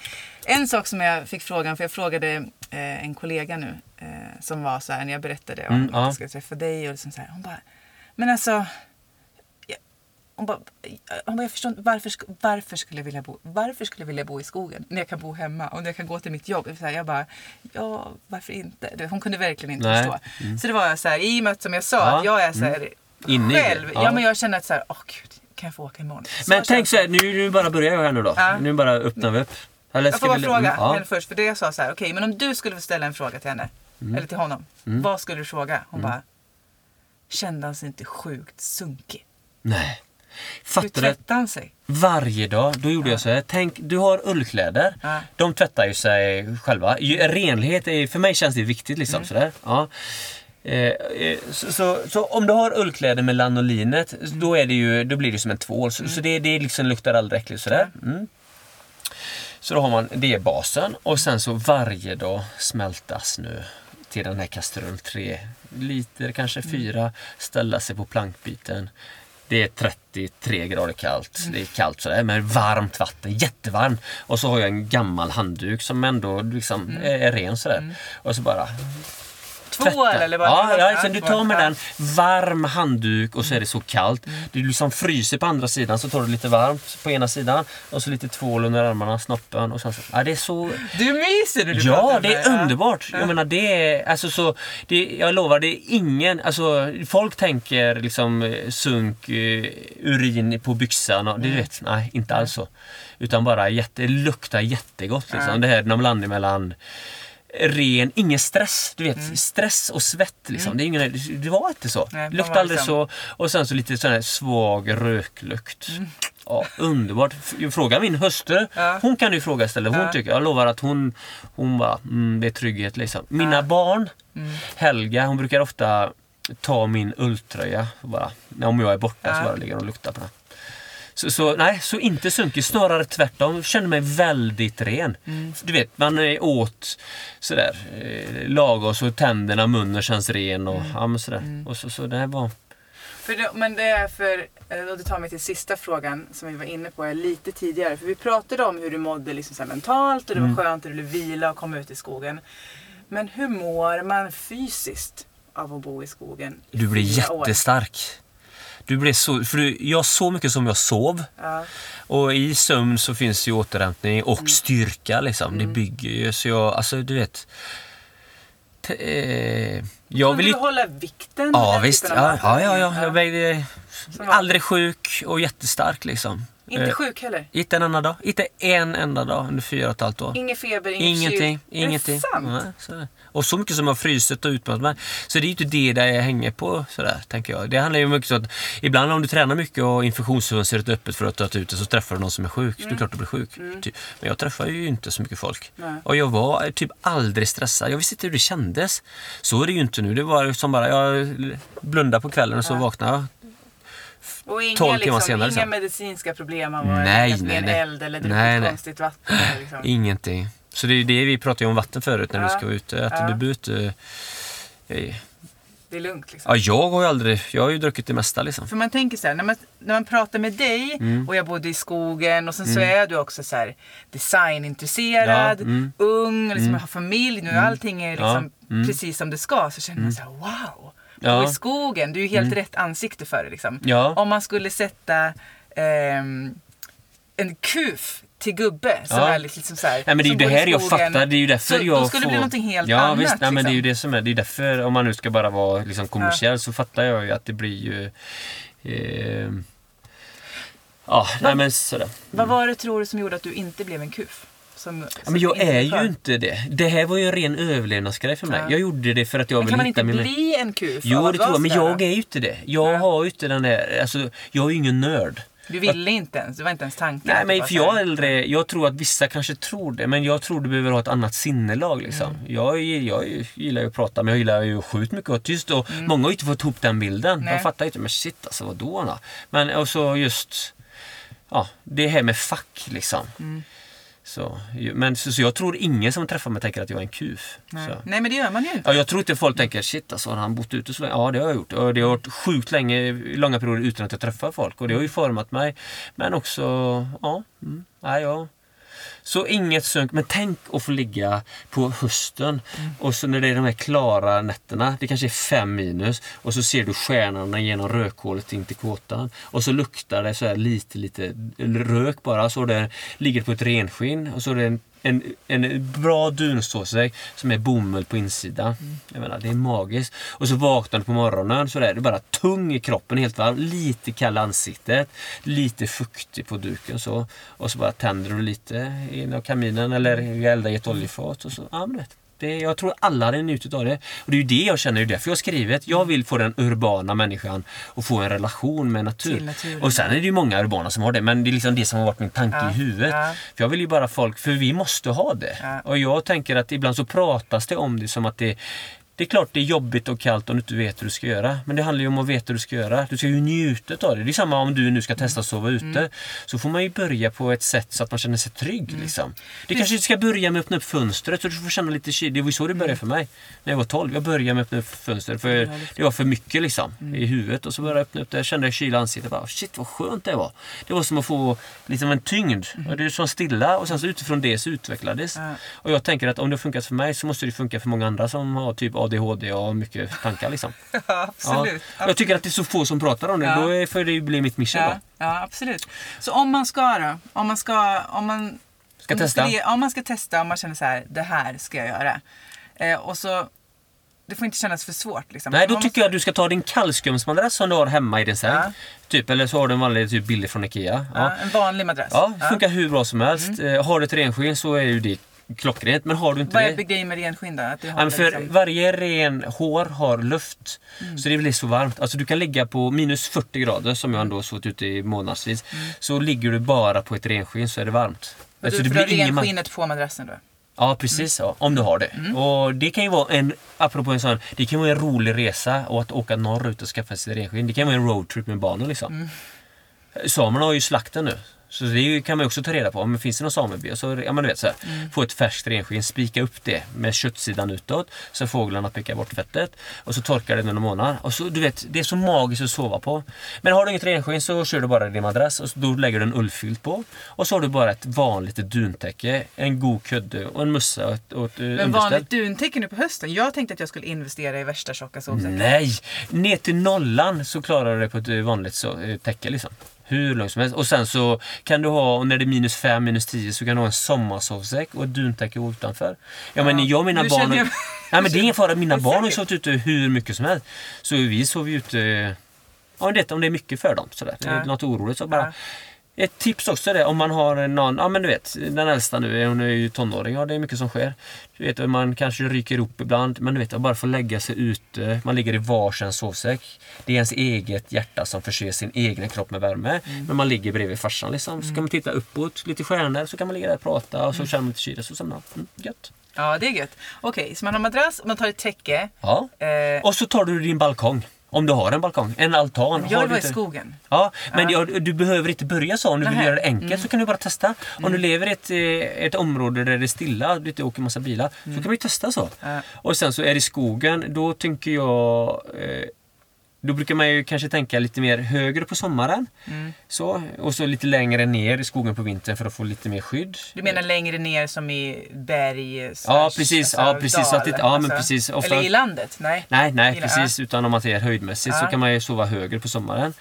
En sak som jag fick frågan, för jag frågade eh, en kollega nu eh, som var så här när jag berättade om Mm, att ja. jag ska träffa dig och liksom så här, hon bara, men alltså jag, hon bara, hon bara, jag förstår inte, varför, varför, skulle jag vilja bo, varför skulle jag vilja bo i skogen när jag kan bo hemma och när jag kan gå till mitt jobb? Så här, jag bara, ja, varför inte? Du, Hon kunde verkligen inte Nej. förstå. Så det var jag så här, i och med att som jag sa, Ja, att jag är så här, Inne i det, själv, ja. ja. men jag känner att så här, åh gud, kan jag få åka imorgon? Så Men tänk så här, nu, nu bara börjar jag här nu då. Ja. Nu bara öppnar vi upp. Eller Jag får bara vi- fråga mm, ja. henne först, för det jag sa så här, okej men om du skulle få ställa en fråga till henne, Mm. eller till honom, vad skulle du fråga? Hon bara, kände han sig inte sjukt sunkig? Nej. Hur Fattar du? tvättade han sig? Varje dag, då gjorde jag så här. Tänk, du har ullkläder. Ja. De tvättar ju sig själva. Renlighet, är, för mig känns det viktigt. Liksom, Mm. sådär. Ja. Eh, eh, så, så, så om du har ullkläder med lanolinet, då, är det ju, då blir det som en tvål. Så, så det, det liksom luktar aldrig äckligt sådär. Mm. Så då har man, det är basen och sen så varje dag smältas nu till den här kastrullen. Tre liter, kanske fyra, ställa sig på plankbiten. Det är 33 grader kallt. Det är kallt sådär med varmt vatten, jättevarmt. Och så har jag en gammal handduk som ändå liksom är, är ren sådär. Och så bara Tvål eller vad ja, ja, så du tar med den varm handduk och så är det så kallt. Du liksom fryser på andra sidan så tar du lite varmt på ena sidan och så lite tvål under armarna, snoppen och sen så. Ja, det är så... Du myser när du Ja, det med- är underbart. Jag menar det är, alltså så, det, jag lovar, det är ingen, alltså folk tänker liksom eh, sunk, eh, urin på byxan och det vet, nej inte alls så. Utan bara jätte, det luktar jättegott liksom. Det här när man landar mellan ren, ingen stress. Du vet, stress och svett liksom. Det, är ingen, det var inte så. Nej, luktade aldrig liksom- så. Och sen så lite sån här svag röklukt. Mm. Ja, underbart. Fråga min hustru. Ja. Hon kan du fråga istället. Hon Ja. tycker, jag lovar att hon, hon bara, mm, det är trygghet liksom. Mina Ja. barn, Mm. Helga, hon brukar ofta ta min ulltröja. Bara, om jag är borta så bara ligger hon och luktar på den. Så, så, nej, så inte sunkig, snarare tvärtom. Jag känner mig väldigt ren. Mm. Du vet, man är åt sådär, eh, lagom så tänderna, munnen känns ren och, Mm. ja, men sådär. och så, så det här var... För det, men det är för, eh, och det tar mig till sista frågan som vi var inne på lite tidigare. För vi pratade om hur du mådde liksom så mentalt och det var Mm. skönt att du ville vila och komma ut i skogen. Men hur mår man fysiskt av att bo i skogen i Du blir fyra år? Du blir så, för du, jag så mycket som jag sov. Ja. Och i sömn så finns ju återhämtning och styrka liksom. Det bygger ju så jag, alltså du vet. T- eh, jag vill ju... hålla vikten? Ja visst, ja, ja, ja, ja. jag vägde aldrig sjuk och jättestark liksom. Inte Eh, sjuk heller? Inte en enda dag. Inte en enda dag under fyra och ett halvt år. Ingen feber, inget Ingenting, kyl? Är ingenting. det sant? Nej, så är och så mycket som har frysit och utmatat mig. Så det är ju inte det där jag hänger på sådär, tänker jag. Det handlar ju mycket om att ibland om du tränar mycket och infektionsfönstret är öppet för att tagit ut det så träffar du någon som är sjuk. Det är klart du blir sjuk. Typ. Men jag träffar ju inte så mycket folk. Nej. Och jag var typ aldrig stressad. Jag visste inte hur det kändes. Så är det ju inte nu. Det var som bara, jag blundade på kvällen och så vaknade jag. Och inga, 12 timmar liksom, senare inga sen. medicinska problem av att Nej, med nej, nej. eld eller druckit konstigt vatten. Liksom. Ingenting. Så det är det vi pratade om vatten förut när Ja. vi ska vara ute. Att Ja. du behöver inte... eh, Det är lugnt liksom. Ja, jag har ju aldrig... Jag har ju druckit det mesta liksom. För man tänker så här, när man, när man pratar med dig Mm. och jag bodde i skogen och sen så är du också så här designintresserad, Ja, mm. ung, liksom har familj nu, allting är liksom mm. precis som det ska. Så känner man så här, wow! Ja. Mm. Och i skogen, du är ju helt rätt ansikte för det liksom. Ja. Om man skulle sätta ehm, en kuf till gubbe som Ja. är liksom så här, Nej, men det är ju det här jag fattar. Det är ju därför så, jag Då skulle får... det bli någonting helt ja, annat. Visst, nej, men det är ju liksom. det som är. Det är därför, om man nu ska bara vara liksom kommersiell, så fattar jag ju att det blir ju... Eh, ja, nej men sådär. Vad var det tror du som gjorde att du inte blev en kuf? Som, Ja, som men jag är ju inte det. Det här var ju en ren överlevnadsgrej för mig. Ja. Jag gjorde det för att jag Men ville kan man hitta inte min... bli en kuf? Jo, det tror jag. Men jag är ju inte det. Jag Ja. har ju inte den där... Alltså, jag är ju ingen nörd. Du ville inte ens? Det var inte ens tanken? Nej, men för jag äldre, jag tror att vissa kanske tror det, men jag tror du behöver ha ett annat sinnelag. Liksom. Mm. Jag, jag gillar ju att prata, men jag gillar ju sjukt mycket att vara tyst. Och Många har ju inte fått ihop den bilden. Mm. Nej. De fattar ju inte, men shit alltså vadå? Då? Men och så just ja, det här med fack liksom. Mm. Så, men, så, så jag tror ingen som träffar mig tänker att jag är en kuf. Nej. Nej, men det gör man ju inte. Ja, jag tror inte folk tänker shit alltså, har han bott ute så länge? Ja, det har jag gjort. Och det har varit sjukt länge, långa perioder utan att jag träffar folk. Och det har ju format mig. Men också, ja, mm, nej, ja. Så inget sunk. Men tänk att få ligga på hösten och så när det är de här klara nätterna, det kanske är fem minus och så ser du stjärnorna genom rökhålet in till kåtan. Och så luktar det så här lite, lite rök bara. Så det ligger på ett renskinn och så är det en, en, en bra dunstålsäck som är bomull på insidan. Jag menar, det är magiskt. Och så vaknar du på morgonen så är det bara tung i kroppen, helt varm, lite kall ansiktet, lite fuktig på duken så. Och så bara tänder du lite inom kaminen eller eldar i ett oljefat och så, ja men. Det, jag tror alla hade njutit av det. Och det är ju det jag känner, det är därför jag har skrivit. Jag vill få den urbana människan att få en relation med natur. Naturen. Och sen är det ju många urbana som har det, men det är liksom det som har varit min tanke Ja, i huvudet. ja. För jag vill ju bara folk, för vi måste ha det. Ja. Och jag tänker att ibland så pratas det om det som att det Det är klart det är jobbigt och kallt om du inte vet hur du ska göra. Men det handlar ju om att veta hur du ska göra. Du ska ju njuta av det. Det är samma om du nu ska testa att sova ute. Mm. Så får man ju börja på ett sätt så att man känner sig trygg. Mm. Liksom. Det kanske ska börja med att öppna upp fönstret så du får känna lite kyl. Det var ju så det började för mig. När jag var 12. Jag började med att öppna upp fönstret för det var för mycket liksom, Mm. i huvudet. Och så började jag öppna upp det. Jag kände jag kyla i ansiktet. Bara, Shit vad skönt det var. Det var som att få av en tyngd. Och det är som stilla och sen så utifrån det så utvecklades. Och jag tänker att om det har funkat för mig så måste det funka för många andra som har typ ADHD och mycket tankar liksom. Ja, Ja. absolut. Jag tycker att det är så få som pratar om det. Ja. Då får det bli mitt mission Ja, då. ja, absolut. Så om man ska då? Om man ska... Om man, Ska om testa? skulle- Om man ska testa, om man känner så här, det här ska jag göra. Eh, och så... Det får inte kännas för svårt. Liksom. Nej, då tycker jag att du ska ta din kallskumsmadrass som du har hemma i din säng. Ja. Typ, eller så har du en vanlig typ billig från IKEA. Ja, Ja. en vanlig madrass. Ja, funkar hur bra som helst. Mm. Eh, Har du ett renskinn så är ju det klockrent. Men har du inte Vad är grejen med renskinn då? Att Ja, för liksom- varje ren hår har luft. Mm. Så det blir så varmt. Alltså du kan ligga på minus 40 grader som jag ändå har suttit ute i månadsvis. Så ligger du bara på ett renskinn så är det varmt. Men Alltså, du det blir renskinnet på madrassen då? Ja precis, ja, om du har det. Mm. Och det kan ju vara en, apropå en sån, det kan vara en rolig resa och att åka norrut och skaffa sig renskinn. Det kan vara en roadtrip med barnen liksom. Mm. Samerna har ju slakten nu. Så det kan man också ta reda på. Om det finns det någon sameby, så ja, men du vet, så här, Mm. få ett färskt renskinn, spika upp det med köttsidan utåt så fåglarna pickar bort fettet. Och så torkar det några månader. Och så, du vet, det är så magiskt att sova på. Men har du inget renskinn så kör du bara din madrass och så, då lägger du en ullfilt på. Och så har du bara ett vanligt duntäcke, en god kudde och en mössa och ett, och ett Men underställ. vanligt duntäcke nu på hösten? Jag tänkte att jag skulle investera i värsta tjocka sovsäckar. Nej! Ner till nollan så klarar du det på ett vanligt så, eh, täcke liksom. Hur långt som helst. Och sen så kan du ha, och när det är minus 5, minus 10 så kan du ha en sommarsovsäck och ett duntäcke utanför. Ja men Ja, jag och mina nu barn... jag- Nej men det är ingen fara, mina barn har sovit ute hur mycket som helst. Så vi sover ju ute... Men det, om det är mycket för dem sådär. Det är Ja. något oroligt så bara... Ja. Ett tips också det om man har någon, ja men du vet, den äldsta nu, hon är ju tonåring, ja det är mycket som sker. Du vet, man kanske ryker ihop ibland, men du vet, att bara få lägga sig ute, man ligger i varsin sovsäck. Det är ens eget hjärta som förser sin egna kropp med värme. Men man ligger bredvid farsan liksom. Så kan man titta uppåt, lite stjärnor, så kan man ligga där och prata och så känner man lite kyla, så somnar man. mm, Gött. Ja, det är gött. Okej, så man har madrass, man tar ett täcke. Ja. Eh, Och så tar du din balkong. Om du har en balkong, en altan. jag vill du vara i skogen. Ja, men Ja. jag, du behöver inte börja så. Om du vill Nähä. göra det enkelt Mm. så kan du bara testa. Om du lever i ett, eh, ett område där det är stilla, det inte åker massa bilar, så kan man ju testa så. Ja. Och sen så är det i skogen, då tänker jag eh, då brukar man ju kanske tänka lite mer högre på sommaren. Mm. Så, och så lite längre ner i skogen på vintern för att få lite mer skydd. Du menar längre ner som i berg? Ja, precis. alltså, Ja, precis. Så att ja, men precis. Ofta- Eller i landet? Nej. Nej, nej precis. Utan om man ser höjdmässigt så Ja. kan man ju sova högre på sommaren.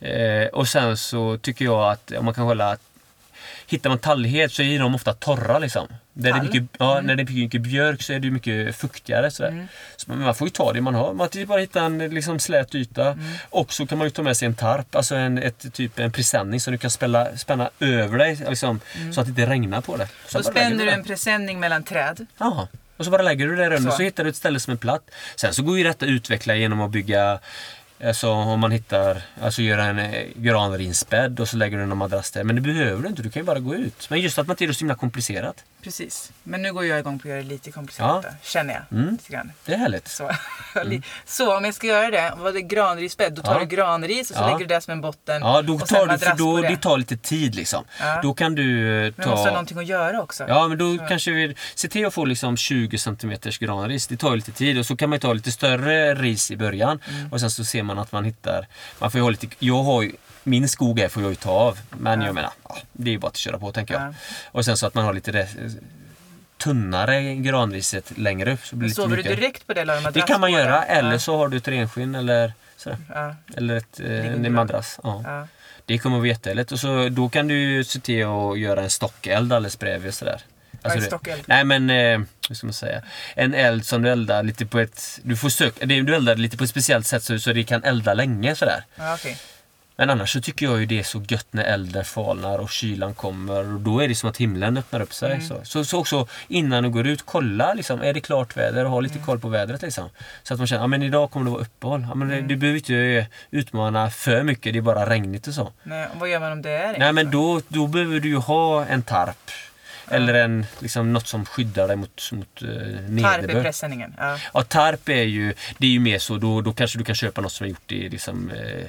Eh, och sen så tycker jag att om man kan hålla Hittar man tallhed så är de ofta torra liksom. Där det är mycket, ja, När det är mycket björk så är det mycket fuktigare. Mm. Så man, får ju ta det man har. Man bara hitta en liksom, slät yta. Mm. Och så kan man ju ta med sig en tarp, alltså en, ett, typ en presenning som du kan spänna, spänna över dig liksom, så att det inte regnar på det. Så Mm. Då spänner du en presenning mellan träd. Jaha. Och så bara lägger du det där under Så. så. hittar du ett ställe som är platt. Sen så går ju detta att utveckla genom att bygga Alltså om man hittar, alltså göra en eh, granrinsbädd och så lägger du en madrass där. Men det behöver du inte, du kan ju bara gå ut. Men just att man inte är så himla komplicerat. Precis. Men nu går jag igång på att göra det lite komplicerat. Ja. Känner jag. Mm. Lite grann. Det är härligt. Så. så om jag ska göra det, vad det granrisbädd, då tar Ja. du granris och så Ja. lägger du det som en botten. Ja, då och sen tar du, för då, det tar lite tid liksom. Ja. Då kan du eh, Men måste ha ta... någonting att göra också. Ja, men då kanske vi... Se till att få liksom 20 cm granris. Det tar ju lite tid och så kan man ju ta lite större ris i början. Mm. Och sen så ser man att man hittar... Man får ju ha lite... Jag har ju... Min skog här får jag ju ta av. Men Ja. jag menar, det är ju bara att köra på tänker jag. Ja. Och sen så att man har lite re- tunnare granriset längre upp. Så blir det sover du mycket. direkt på det eller du Det madrass kan man göra. det? Eller Ja. så har du ett renskinn eller sådär. Eller ett, eh, en madrass. Det kommer att vara jättehärligt. Och så, då kan du se till att göra en stockeld alldeles bredvid sådär. Är det- stockeld? Nej men, eh, hur ska man säga? En eld som du eldar lite på ett... Du får söka, det- du eldar lite på ett speciellt sätt så, så det kan elda länge sådär. Ja, okej. Men annars så tycker jag ju det är så gött när elden falnar och kylan kommer och då är det som att himlen öppnar upp sig. Mm. Så. Så, så också innan du går ut, kolla liksom, är det klart väder och ha lite Mm. koll på vädret liksom. Så att man känner, ja men idag kommer det vara uppehåll. Ja, men det, Mm. Du behöver inte utmana för mycket, det är bara regnigt och så. Nej, och vad gör man om det är Nej men då, då behöver du ju ha en tarp. Eller en, liksom, något som skyddar dig mot, mot eh, Tarp i nederbörd. presenningen. Ja. Ja, tarp är ju, det är ju mer så, då, då kanske du kan köpa något som är gjort i liksom, eh,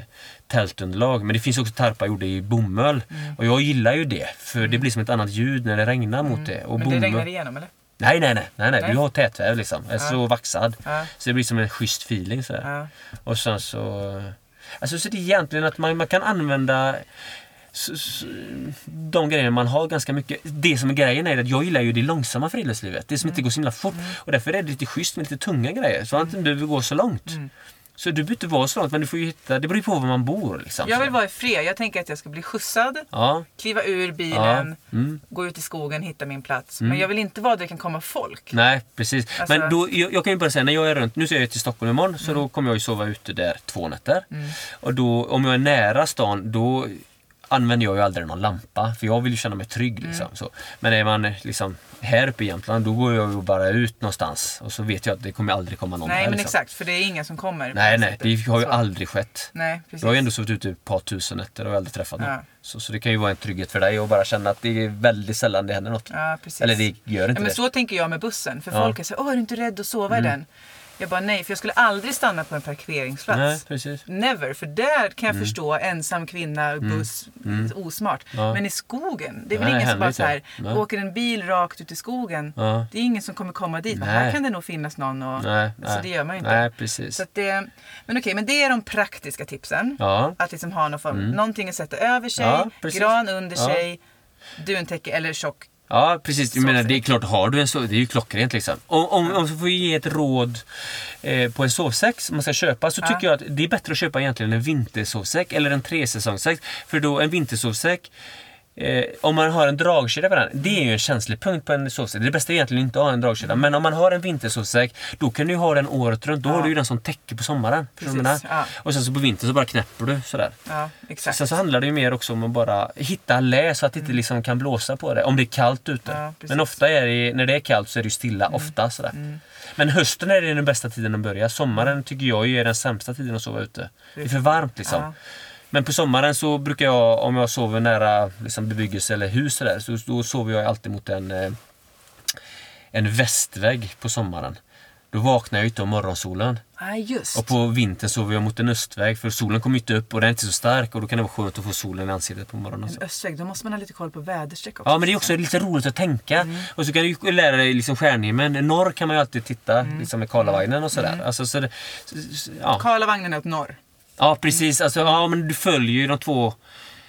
tältunderlag. Men det finns också tarpar gjorda i bomull. Mm. Och jag gillar ju det, för det blir som ett annat ljud när det regnar mot det. Och Mm. Men det bomull... regnar igenom eller? Nej, nej, nej, nej, nej. Nej. Du har tätväv liksom. Är så vaxad. Ja. Så det blir som en schysst feeling sådär. Ja. Och sen så... Alltså så det är egentligen att man, man kan använda så, så, de grejer man har ganska mycket. Det som är grejen är att jag gillar ju det långsamma friluftslivet. Det som inte går så himla fort. Och därför är det lite schysst med lite tunga grejer. Så att man inte behöver gå så långt. Så du behöver inte vara så långt men du får ju hitta, det beror ju på var man bor. Liksom. Jag vill vara i fred. Jag tänker att jag ska bli skjutsad, Ja. kliva ur bilen, Ja. Mm. gå ut i skogen, hitta min plats. Men jag vill inte vara där det kan komma folk. Nej, precis. Alltså- Men då, jag, jag kan ju bara säga, när jag är runt, nu ska jag till Stockholm imorgon, så då kommer jag ju sova ute där två nätter. Och då, om jag är nära stan, då använder jag ju aldrig någon lampa, för jag vill ju känna mig trygg. Liksom, så. Men är man liksom här uppe i Jämtland, då går jag ju bara ut någonstans och så vet jag att det kommer aldrig komma någon Nej här. men liksom. exakt, för det är ingen som kommer. Nej, nej, sättet. det har ju Så. aldrig skett. Nej, precis. Jag har ju ändå sovit ute ett par tusen nätter och aldrig träffat någon. Ja. Så, så det kan ju vara en trygghet för dig att bara känna att det är väldigt sällan det händer något. Ja. Eller det gör inte ja, men det. så tänker jag med bussen. För. Mm. folk är så Åh, är du inte rädd att sova i den? Jag bara nej, för jag skulle aldrig stanna på en parkeringsplats. Nej, precis. Never, för där kan Mm. jag förstå ensam kvinna, buss, osmart. Ja. Men i skogen, det är väl Nej, ingen som bara så här, Nej. åker en bil rakt ut i skogen. Ja. Det är ingen som kommer komma dit. Men här kan det nog finnas någon. Och, Nej, så nej. det gör man ju inte. Nej, precis. Så det, men okej, men det är de praktiska tipsen. Ja. Att liksom ha någon form, någonting att sätta över sig, gran under sig, duntäcke eller tjock. Ja, precis. Jag menar, det är klart, har du en sovsäck, det är ju klockrent liksom. Om, om, om jag får ge ett råd eh, på en sovsäck som man ska köpa så Ja. tycker jag att det är bättre att köpa egentligen en vintersovsäck eller en tresäsongssäck. För då en vintersovsäck Eh, om man har en dragkedja på den, det är ju en känslig punkt på en sovsäck. Det bästa är egentligen inte att ha en dragkedja. Men om man har en vintersovsäck, då kan du ha den året runt. Då Ja. har du ju den som täcker på sommaren. Ja. Och sen så på vintern så bara knäpper du sådär. Ja, exakt. Sen så handlar det ju mer också om att bara hitta lä så att det inte liksom kan blåsa på det. Om det är kallt ute. Mm. Ja. Mm. Men ofta är det, när det är kallt så är det ju stilla. Ofta sådär. Men hösten är det den bästa tiden att börja. Sommaren tycker jag ju är den sämsta tiden att sova ute. Det är för varmt liksom. Men på sommaren så brukar jag, om jag sover nära liksom, bebyggelse eller hus så, där, så då sover jag alltid mot en, eh, en västvägg på sommaren. Då vaknar jag inte av morgonsolen. Ja, just. Och på vintern sover jag mot en östväg för solen kommer inte upp och den är inte så stark och då kan det vara skönt att få solen i ansiktet på morgonen. En östvägg, då måste man ha lite koll på väderstreck också. Ja men det är också lite roligt att tänka. Mm. Och så kan du lära dig liksom stjärnhimlen. Norr kan man ju alltid titta Mm. liksom med Karlavagnen och sådär. Alltså, så det, så, så, ja. Karlavagnen är åt norr. Ja precis, alltså, ja men du följer ju de två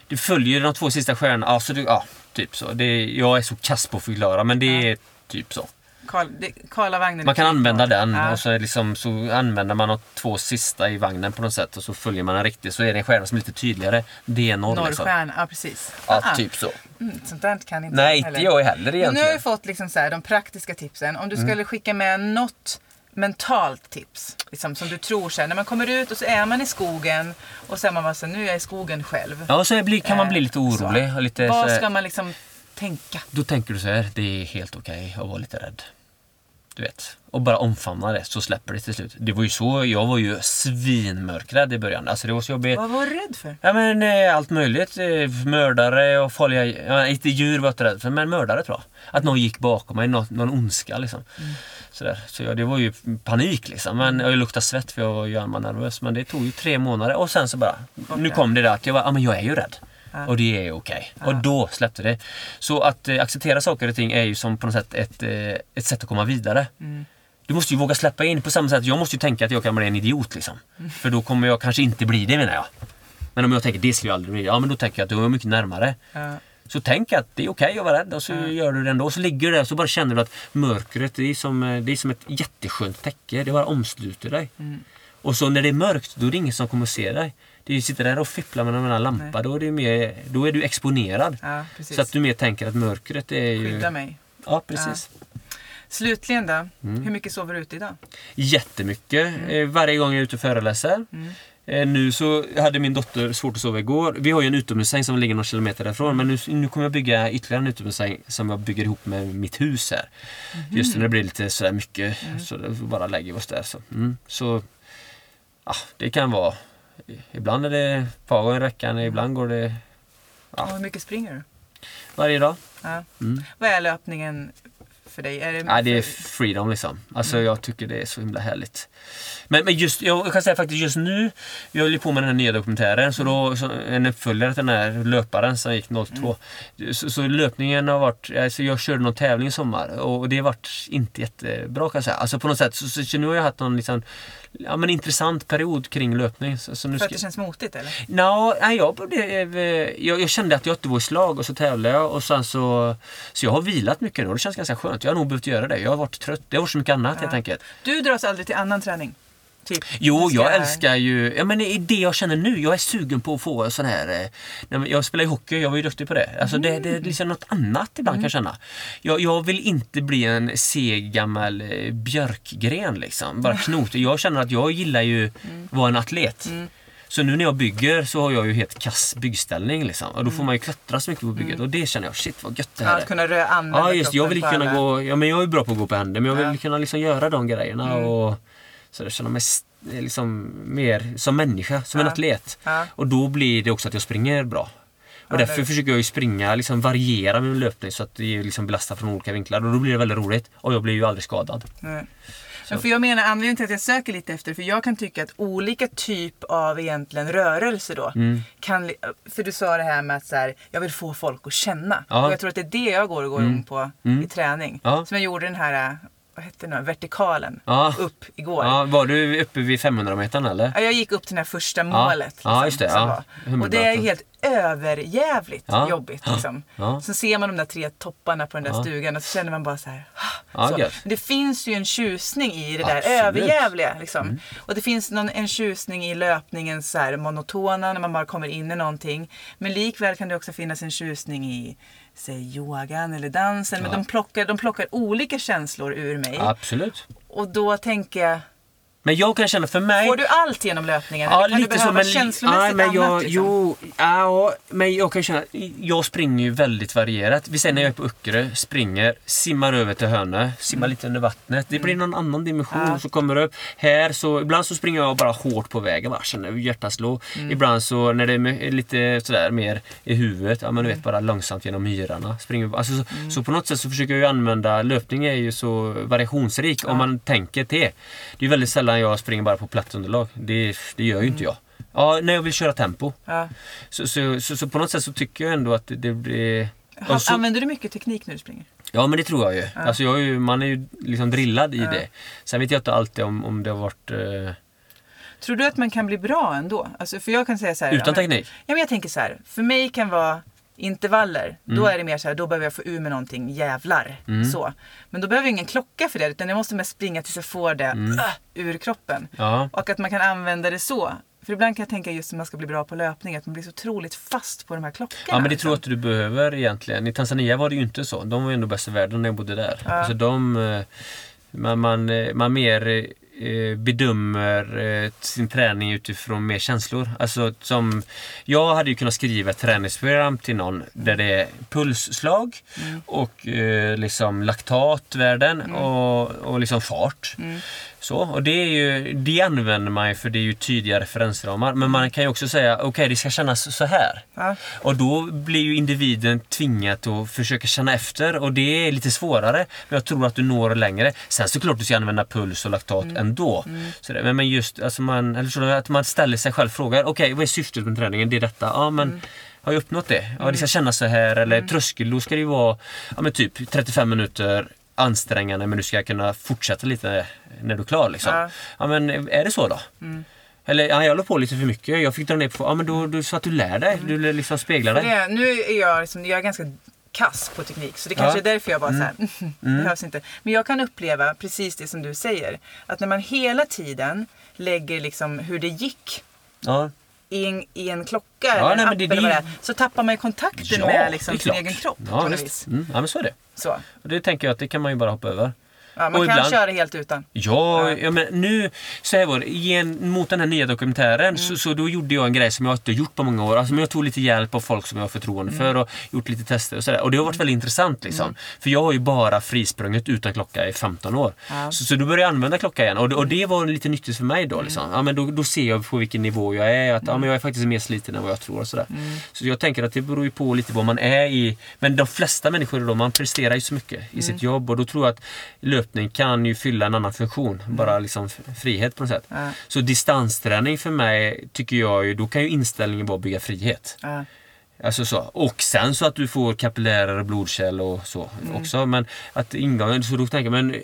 Du följer de två sista stjärnorna. Ja, så du, ja typ så. Det, jag är så kass på att förklara men det är typ så. Karl, det, Karlavagnen Man är kan typ använda den Ja. och så, liksom, så använder man de två sista i vagnen på något sätt och så följer man den riktigt. Så är det en stjärna som är lite tydligare. Det är norr liksom. Norrstjärna, ja precis. Ja, Ah, typ så. mm, sånt där kan inte Nej, inte heller. jag heller Men nu har egentligen. vi fått liksom så här, de praktiska tipsen. Om du Mm. skulle skicka med något mentalt tips. Liksom, som du tror sen. När man kommer ut och så är man i skogen och så är man bara så nu är jag i skogen själv. Ja, så blir, kan man bli Eh, lite orolig. så. Och lite, Vad så, ska man liksom tänka? Då tänker du så här, det är helt okej att vara lite rädd. Du vet. Och bara omfamna det, så släpper det till slut. Det var ju så, jag var ju svinmörkrädd i början. Alltså det var så jobbigt. Vad var du rädd för? Ja men eh, allt möjligt. Eh, Mördare och farliga... Ja, inte djur var jag inte rädd för, men mördare tror jag. Att någon gick bakom mig, någon, någon ondska liksom. Sådär. Så ja, det var ju panik liksom. Men jag luktade svett för jag var ju nervös. Men det tog ju tre månader och sen så bara... Nu kom det där att jag var, ja men jag är ju rädd. Ja. Och det är okej. Och då släppte det. Så att eh, acceptera saker och ting är ju som på något sätt ett, eh, ett sätt att komma vidare. Du måste ju våga släppa in på samma sätt. Jag måste ju tänka att jag kan bli en idiot liksom. För då kommer jag kanske inte bli det menar jag. Men om jag tänker det skulle jag aldrig bli. Ja men då tänker jag att du är mycket närmare. Ja. Så tänk att det är okej att vara rädd och så gör du det ändå. Och så ligger du där och så bara känner du att mörkret det är som, eh, det är som ett jätteskönt täcke. Det bara omsluter dig. Och så när det är mörkt då är det ingen som kommer att se dig. Du sitter där och fipplar med en lampa. Då är, det mer, då är du exponerad. Ja. Så att du mer tänker att mörkret är ju... Skydda mig. Ja, precis. Slutligen då, Mm. hur mycket sover du ute idag? Jättemycket. Eh, varje gång jag är ute och föreläser. Eh, nu så hade min dotter svårt att sova igår. Vi har ju en utomhussäng som ligger några kilometer därifrån. Men nu, nu kommer jag bygga ytterligare en utomhussäng som jag bygger ihop med mitt hus här. Just när det blir lite sådär mycket så då bara lägger vi oss där. Så, mm. så ja, det kan vara... Ibland är det par gånger i veckan, ibland går det... Ja. Och hur mycket springer du? Varje dag. Ja. Mm. Vad är löpningen för dig? Är det, Nej, det är freedom liksom. Alltså Mm. jag tycker det är så himla härligt. Men, men just, jag kan säga faktiskt just nu, jag håller på med den här nya dokumentären, så då, så en uppföljare till den här löparen som gick 02. Mm. Så, så löpningen har varit, alltså jag körde någon tävling i sommar och det har varit inte jättebra kan jag säga. Alltså på något sätt, så, så, så nu har jag haft någon liksom, ja, men intressant period kring löpning. Så, så nu för att det känns motigt eller? Nå, nej, jag, det, jag, jag kände att jag inte var i slag och så tävlade jag och sen så... Så jag har vilat mycket nu och det känns ganska skönt. Jag har nog behövt göra det. Jag har varit trött. Det har varit så mycket annat Ja. helt enkelt. Du dras aldrig till annan träning? Typ, Jo, jag älskar ju... Ja, men det är det jag känner nu. Jag är sugen på att få sån här... eh, Jag spelar ju hockey, jag var ju duktig på det. Alltså det, det är liksom något annat ibland kan jag känna. Jag, jag vill inte bli en seg gammal eh, björkgren liksom. Bara knotig. Jag känner att jag gillar ju att vara en atlet. Så nu när jag bygger så har jag ju helt kass byggställning liksom. Och då får man ju klättra så mycket på bygget. Och det känner jag, shit vad gött det här att är. kunna rö- använda Ja just jag vill kunna gå, ja men jag är bra på att gå på händer men jag vill kunna liksom göra de grejerna och så jag känner mig s- liksom mer som människa, som en atlet. Och då blir det också att jag springer bra. Och därför försöker jag ju springa, liksom variera min löpning så att det liksom belastar från olika vinklar och då blir det väldigt roligt. Och jag blir ju aldrig skadad. Nej. Men för jag menar anledningen till att jag söker lite efter, för jag kan tycka att olika typ av egentligen rörelse då, Mm. kan, för du sa det här med att så här, jag vill få folk att känna. Ja. Och jag tror att det är det jag går och går igång på Mm. i träning. Ja. Som jag gjorde den här, vad hette det nu, vertikalen Ja. upp igår. Ja, var du uppe vid 500 metern eller? Ja, Jag gick upp till det här första målet. liksom, Ja, just det, ja. Och det är helt överjävligt Ja. jobbigt. Liksom. Ja. Så ser man de där tre topparna på den där Ja. stugan och så känner man bara så här. Ja, så. det finns ju en tjusning i det där Absolut. Mm. överjävliga. Liksom. Och det finns någon, en tjusning i löpningen så här monotona när man bara kommer in i någonting. Men likväl kan det också finnas en tjusning i säg yogan eller dansen. Men de plockar, de plockar olika känslor ur mig. Absolut. Och då tänker jag, Men jag kan känna för mig... får du allt genom löpningen? Ja, eller kan lite du så. behöva Men, känslomässigt ja, men jag, annat? Liksom? Jo, ja, men jag kan känna, jag springer ju väldigt varierat. Vi säger när jag är på Öckerö, springer, simmar över till Hönö, simmar lite under vattnet. Det blir någon annan dimension Mm. Ja. som kommer upp. Här så, ibland så springer jag bara hårt på vägen, bara känner hur hjärtat slår. Mm. Ibland så när det är lite sådär mer i huvudet, ja men du vet Mm. bara långsamt genom myrarna. Springer, alltså, så, så på något sätt så försöker jag ju använda, löpning är ju så variationsrik om man tänker det. Det är ju väldigt sällan jag springer bara på platt underlag. Det, det gör ju inte jag. Ja, när jag vill köra tempo. Ja. Så, så, så, så på något sätt så tycker jag ändå att det, blir... Ha, och så, Använder du mycket teknik när du springer? ja men det tror jag ju. Alltså jag är ju man är ju liksom drillad i Ja. det. Sen vet jag inte alltid om, om det har varit eh, Tror du att man kan bli bra ändå? Alltså, för jag kan säga så här, ja, utan men, teknik. ja, men jag tänker så här. För mig kan vara intervaller. Mm. Då är det mer så här, då behöver jag få ur med någonting jävlar. Mm. Så. Men då behöver jag ingen klocka för det. Utan jag måste mest springa tills jag får det Mm. äh, ur kroppen. Ja. Och att man kan använda det så. För ibland kan jag tänka just när man ska bli bra på löpning. Att man blir så otroligt fast på de här klockorna. Ja men det liksom. tror jag inte du behöver egentligen. I Tanzania var det ju inte så. De var ju ändå bäst i världen när jag bodde där. Ja. Alltså de... eh, Man, man, eh, man mer eh, bedömer eh, sin träning utifrån mer känslor. Alltså som... Jag hade ju kunnat skriva ett träningsprogram till någon där det är pulsslag Mm. och eh, liksom laktatvärden och, och liksom fart. Mm. Så, och det, är ju, det använder man ju för det är ju tydliga referensramar. Men man kan ju också säga, okej det ska kännas så här. Ja. Och då blir ju individen tvingad att försöka känna efter och det är lite svårare. Men jag tror att du når längre. Sen såklart du ska använda puls och laktat ändå. Så det, men- just alltså man, eller så att man ställer sig själv frågan, okej vad är syftet med träningen? Det är detta. Ja men har jag uppnått det? Ja det ska kännas så här. Eller tröskel, då ska det ju vara ja, men typ 35 minuter ansträngande men du ska kunna fortsätta lite när du är klar. Liksom. Ja. Ja. men är det så då? Eller ja, jag håller på lite för mycket. Jag fick dra ner på, ja men då, då så att du lär dig. Du liksom speglar dig. det, nu är jag, liksom, jag är ganska kass på teknik. Så det kanske Ja. Mm. är därför jag bara så här, det behövs inte. Men jag kan uppleva precis det som du säger. Att när man hela tiden lägger liksom hur det gick Ja. I en, i en klocka Ja, eller en nej, men app det- eller vad det är, så tappar man ju kontakten Ja, med liksom sin egen kropp. Ja, på visst. Mm, ja men så är det. Så. Och det tänker jag att det kan man ju bara hoppa över. Ja, man Och kan ibland- köra helt utan. Ja, Ja. ja. men nu, så här var det, igen, mot den här nya dokumentären Mm. så, så då gjorde jag en grej som jag inte gjort på många år. Alltså, men jag tog lite hjälp av folk som jag har förtroende Mm. för och gjort lite tester och sådär. Och det har varit väldigt intressant liksom. För jag har ju bara frisprungit utan klocka i 15 år. Ja. Så, så då började jag använda klocka igen och, och det var lite nyttigt för mig då. Mm. Liksom. Ja, men då, då ser jag på vilken nivå jag är. Att, ja, men jag är faktiskt mer sliten än vad jag tror. Och sådär. Mm. Så jag tänker att det beror ju på lite vad man är i. Men de flesta människor då, man presterar ju så mycket i Mm. sitt jobb och då tror jag att löpning kan ju fylla en annan funktion. Bara liksom f- frihet på något sätt. Ja. Så distansträning för mig tycker jag ju, då kan ju inställningen vara att bygga frihet. Ja. Alltså så. Och sen så att du får kapillärer och blodkärl och så Mm. också. Men att ingången, så då tänker men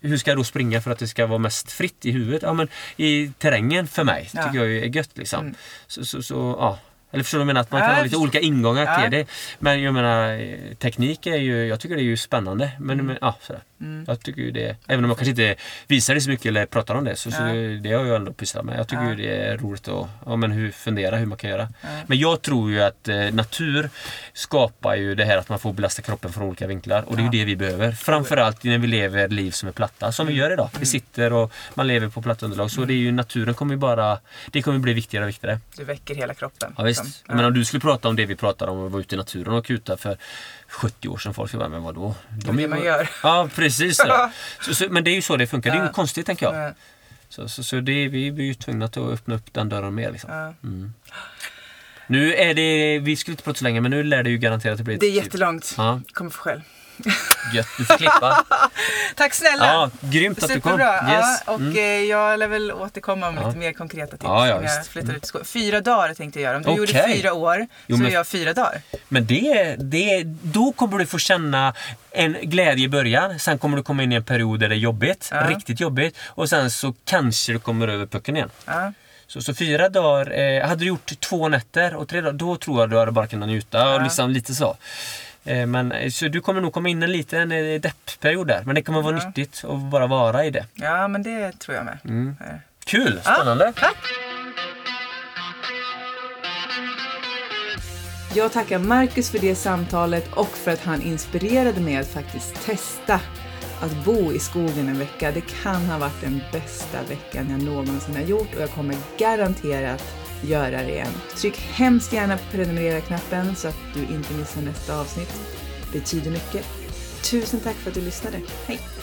hur ska jag då springa för att det ska vara mest fritt i huvudet? Ja men i terrängen för mig Ja. tycker jag är gött liksom. Mm. Så, så, så, ja. Eller förstår du vad jag menar? Att man Ja, kan jag ha lite olika ingångar Ja. till det. Men jag menar, teknik är ju, jag tycker det är ju spännande. Men, men ja, sådär. Mm. Jag tycker ju det, även om jag kanske inte visar det så mycket eller pratar om det, så, så Ja. det har jag ändå pysslat med. Jag tycker Ja. ju det är roligt att ja, men hur, fundera hur man kan göra. Ja. Men jag tror ju att eh, natur skapar ju det här att man får belasta kroppen från olika vinklar. Och det är ju Ja. det vi behöver. Framförallt när vi lever liv som är platta, som vi gör idag. Vi sitter och man lever på platt underlag. Så det är ju naturen kommer ju bara, det kommer bli viktigare och viktigare. Du väcker hela kroppen. Ja, visst. Liksom. Jag menar, om du skulle prata om det vi pratar om, att vara ute i naturen och kuta för 70 år sedan. Folk skulle bara, men vadå? Det är det man gör. Ja, precis. så, så, men det är ju så det funkar. Det är ju Ja. inget konstigt tänker jag. Ja. Så, så, så det, vi blir ju tvungna att öppna upp den dörren mer. Liksom. Ja. Mm. Nu är det, vi skulle inte prata så länge, men nu lär det ju garanterat att bli Det är typ- jättelångt. Ja, Kommer få skäll. Gött. Du får klippa. Tack snälla! Ja, grymt att du kom. Superbra. Yes. Ja, och Mm. eh, jag lär väl återkomma med Ja. lite mer konkreta tips Ja, ja, jag flyttar ut i skolan. Fyra dagar tänkte jag göra. Om du gjorde Okej. fyra år Jo, så men- gör jag fyra dagar. Men det, det, då kommer du få känna en glädje i början. Sen kommer du komma in i en period där det är jobbigt. Riktigt jobbigt. Och sen så kanske du kommer över pucken igen. Så, så fyra dagar, eh, hade du gjort två nätter och tre dagar, då tror jag du hade bara kunnat njuta. Och liksom lite så. Eh, men, eh, så du kommer nog komma in i en liten eh, deppperiod där. Men det kommer vara Ja. nyttigt att bara vara i det. ja, men det tror jag med. Mm. Kul! Spännande! Tack! Jag tackar Marcus för det samtalet och för att han inspirerade mig att faktiskt testa att bo i skogen en vecka. Det kan ha varit den bästa veckan jag någonsin har gjort och jag kommer garanterat göra det igen. Tryck hemskt gärna på prenumerera-knappen så att du inte missar nästa avsnitt. Det betyder mycket. Tusen tack för att du lyssnade. Hej!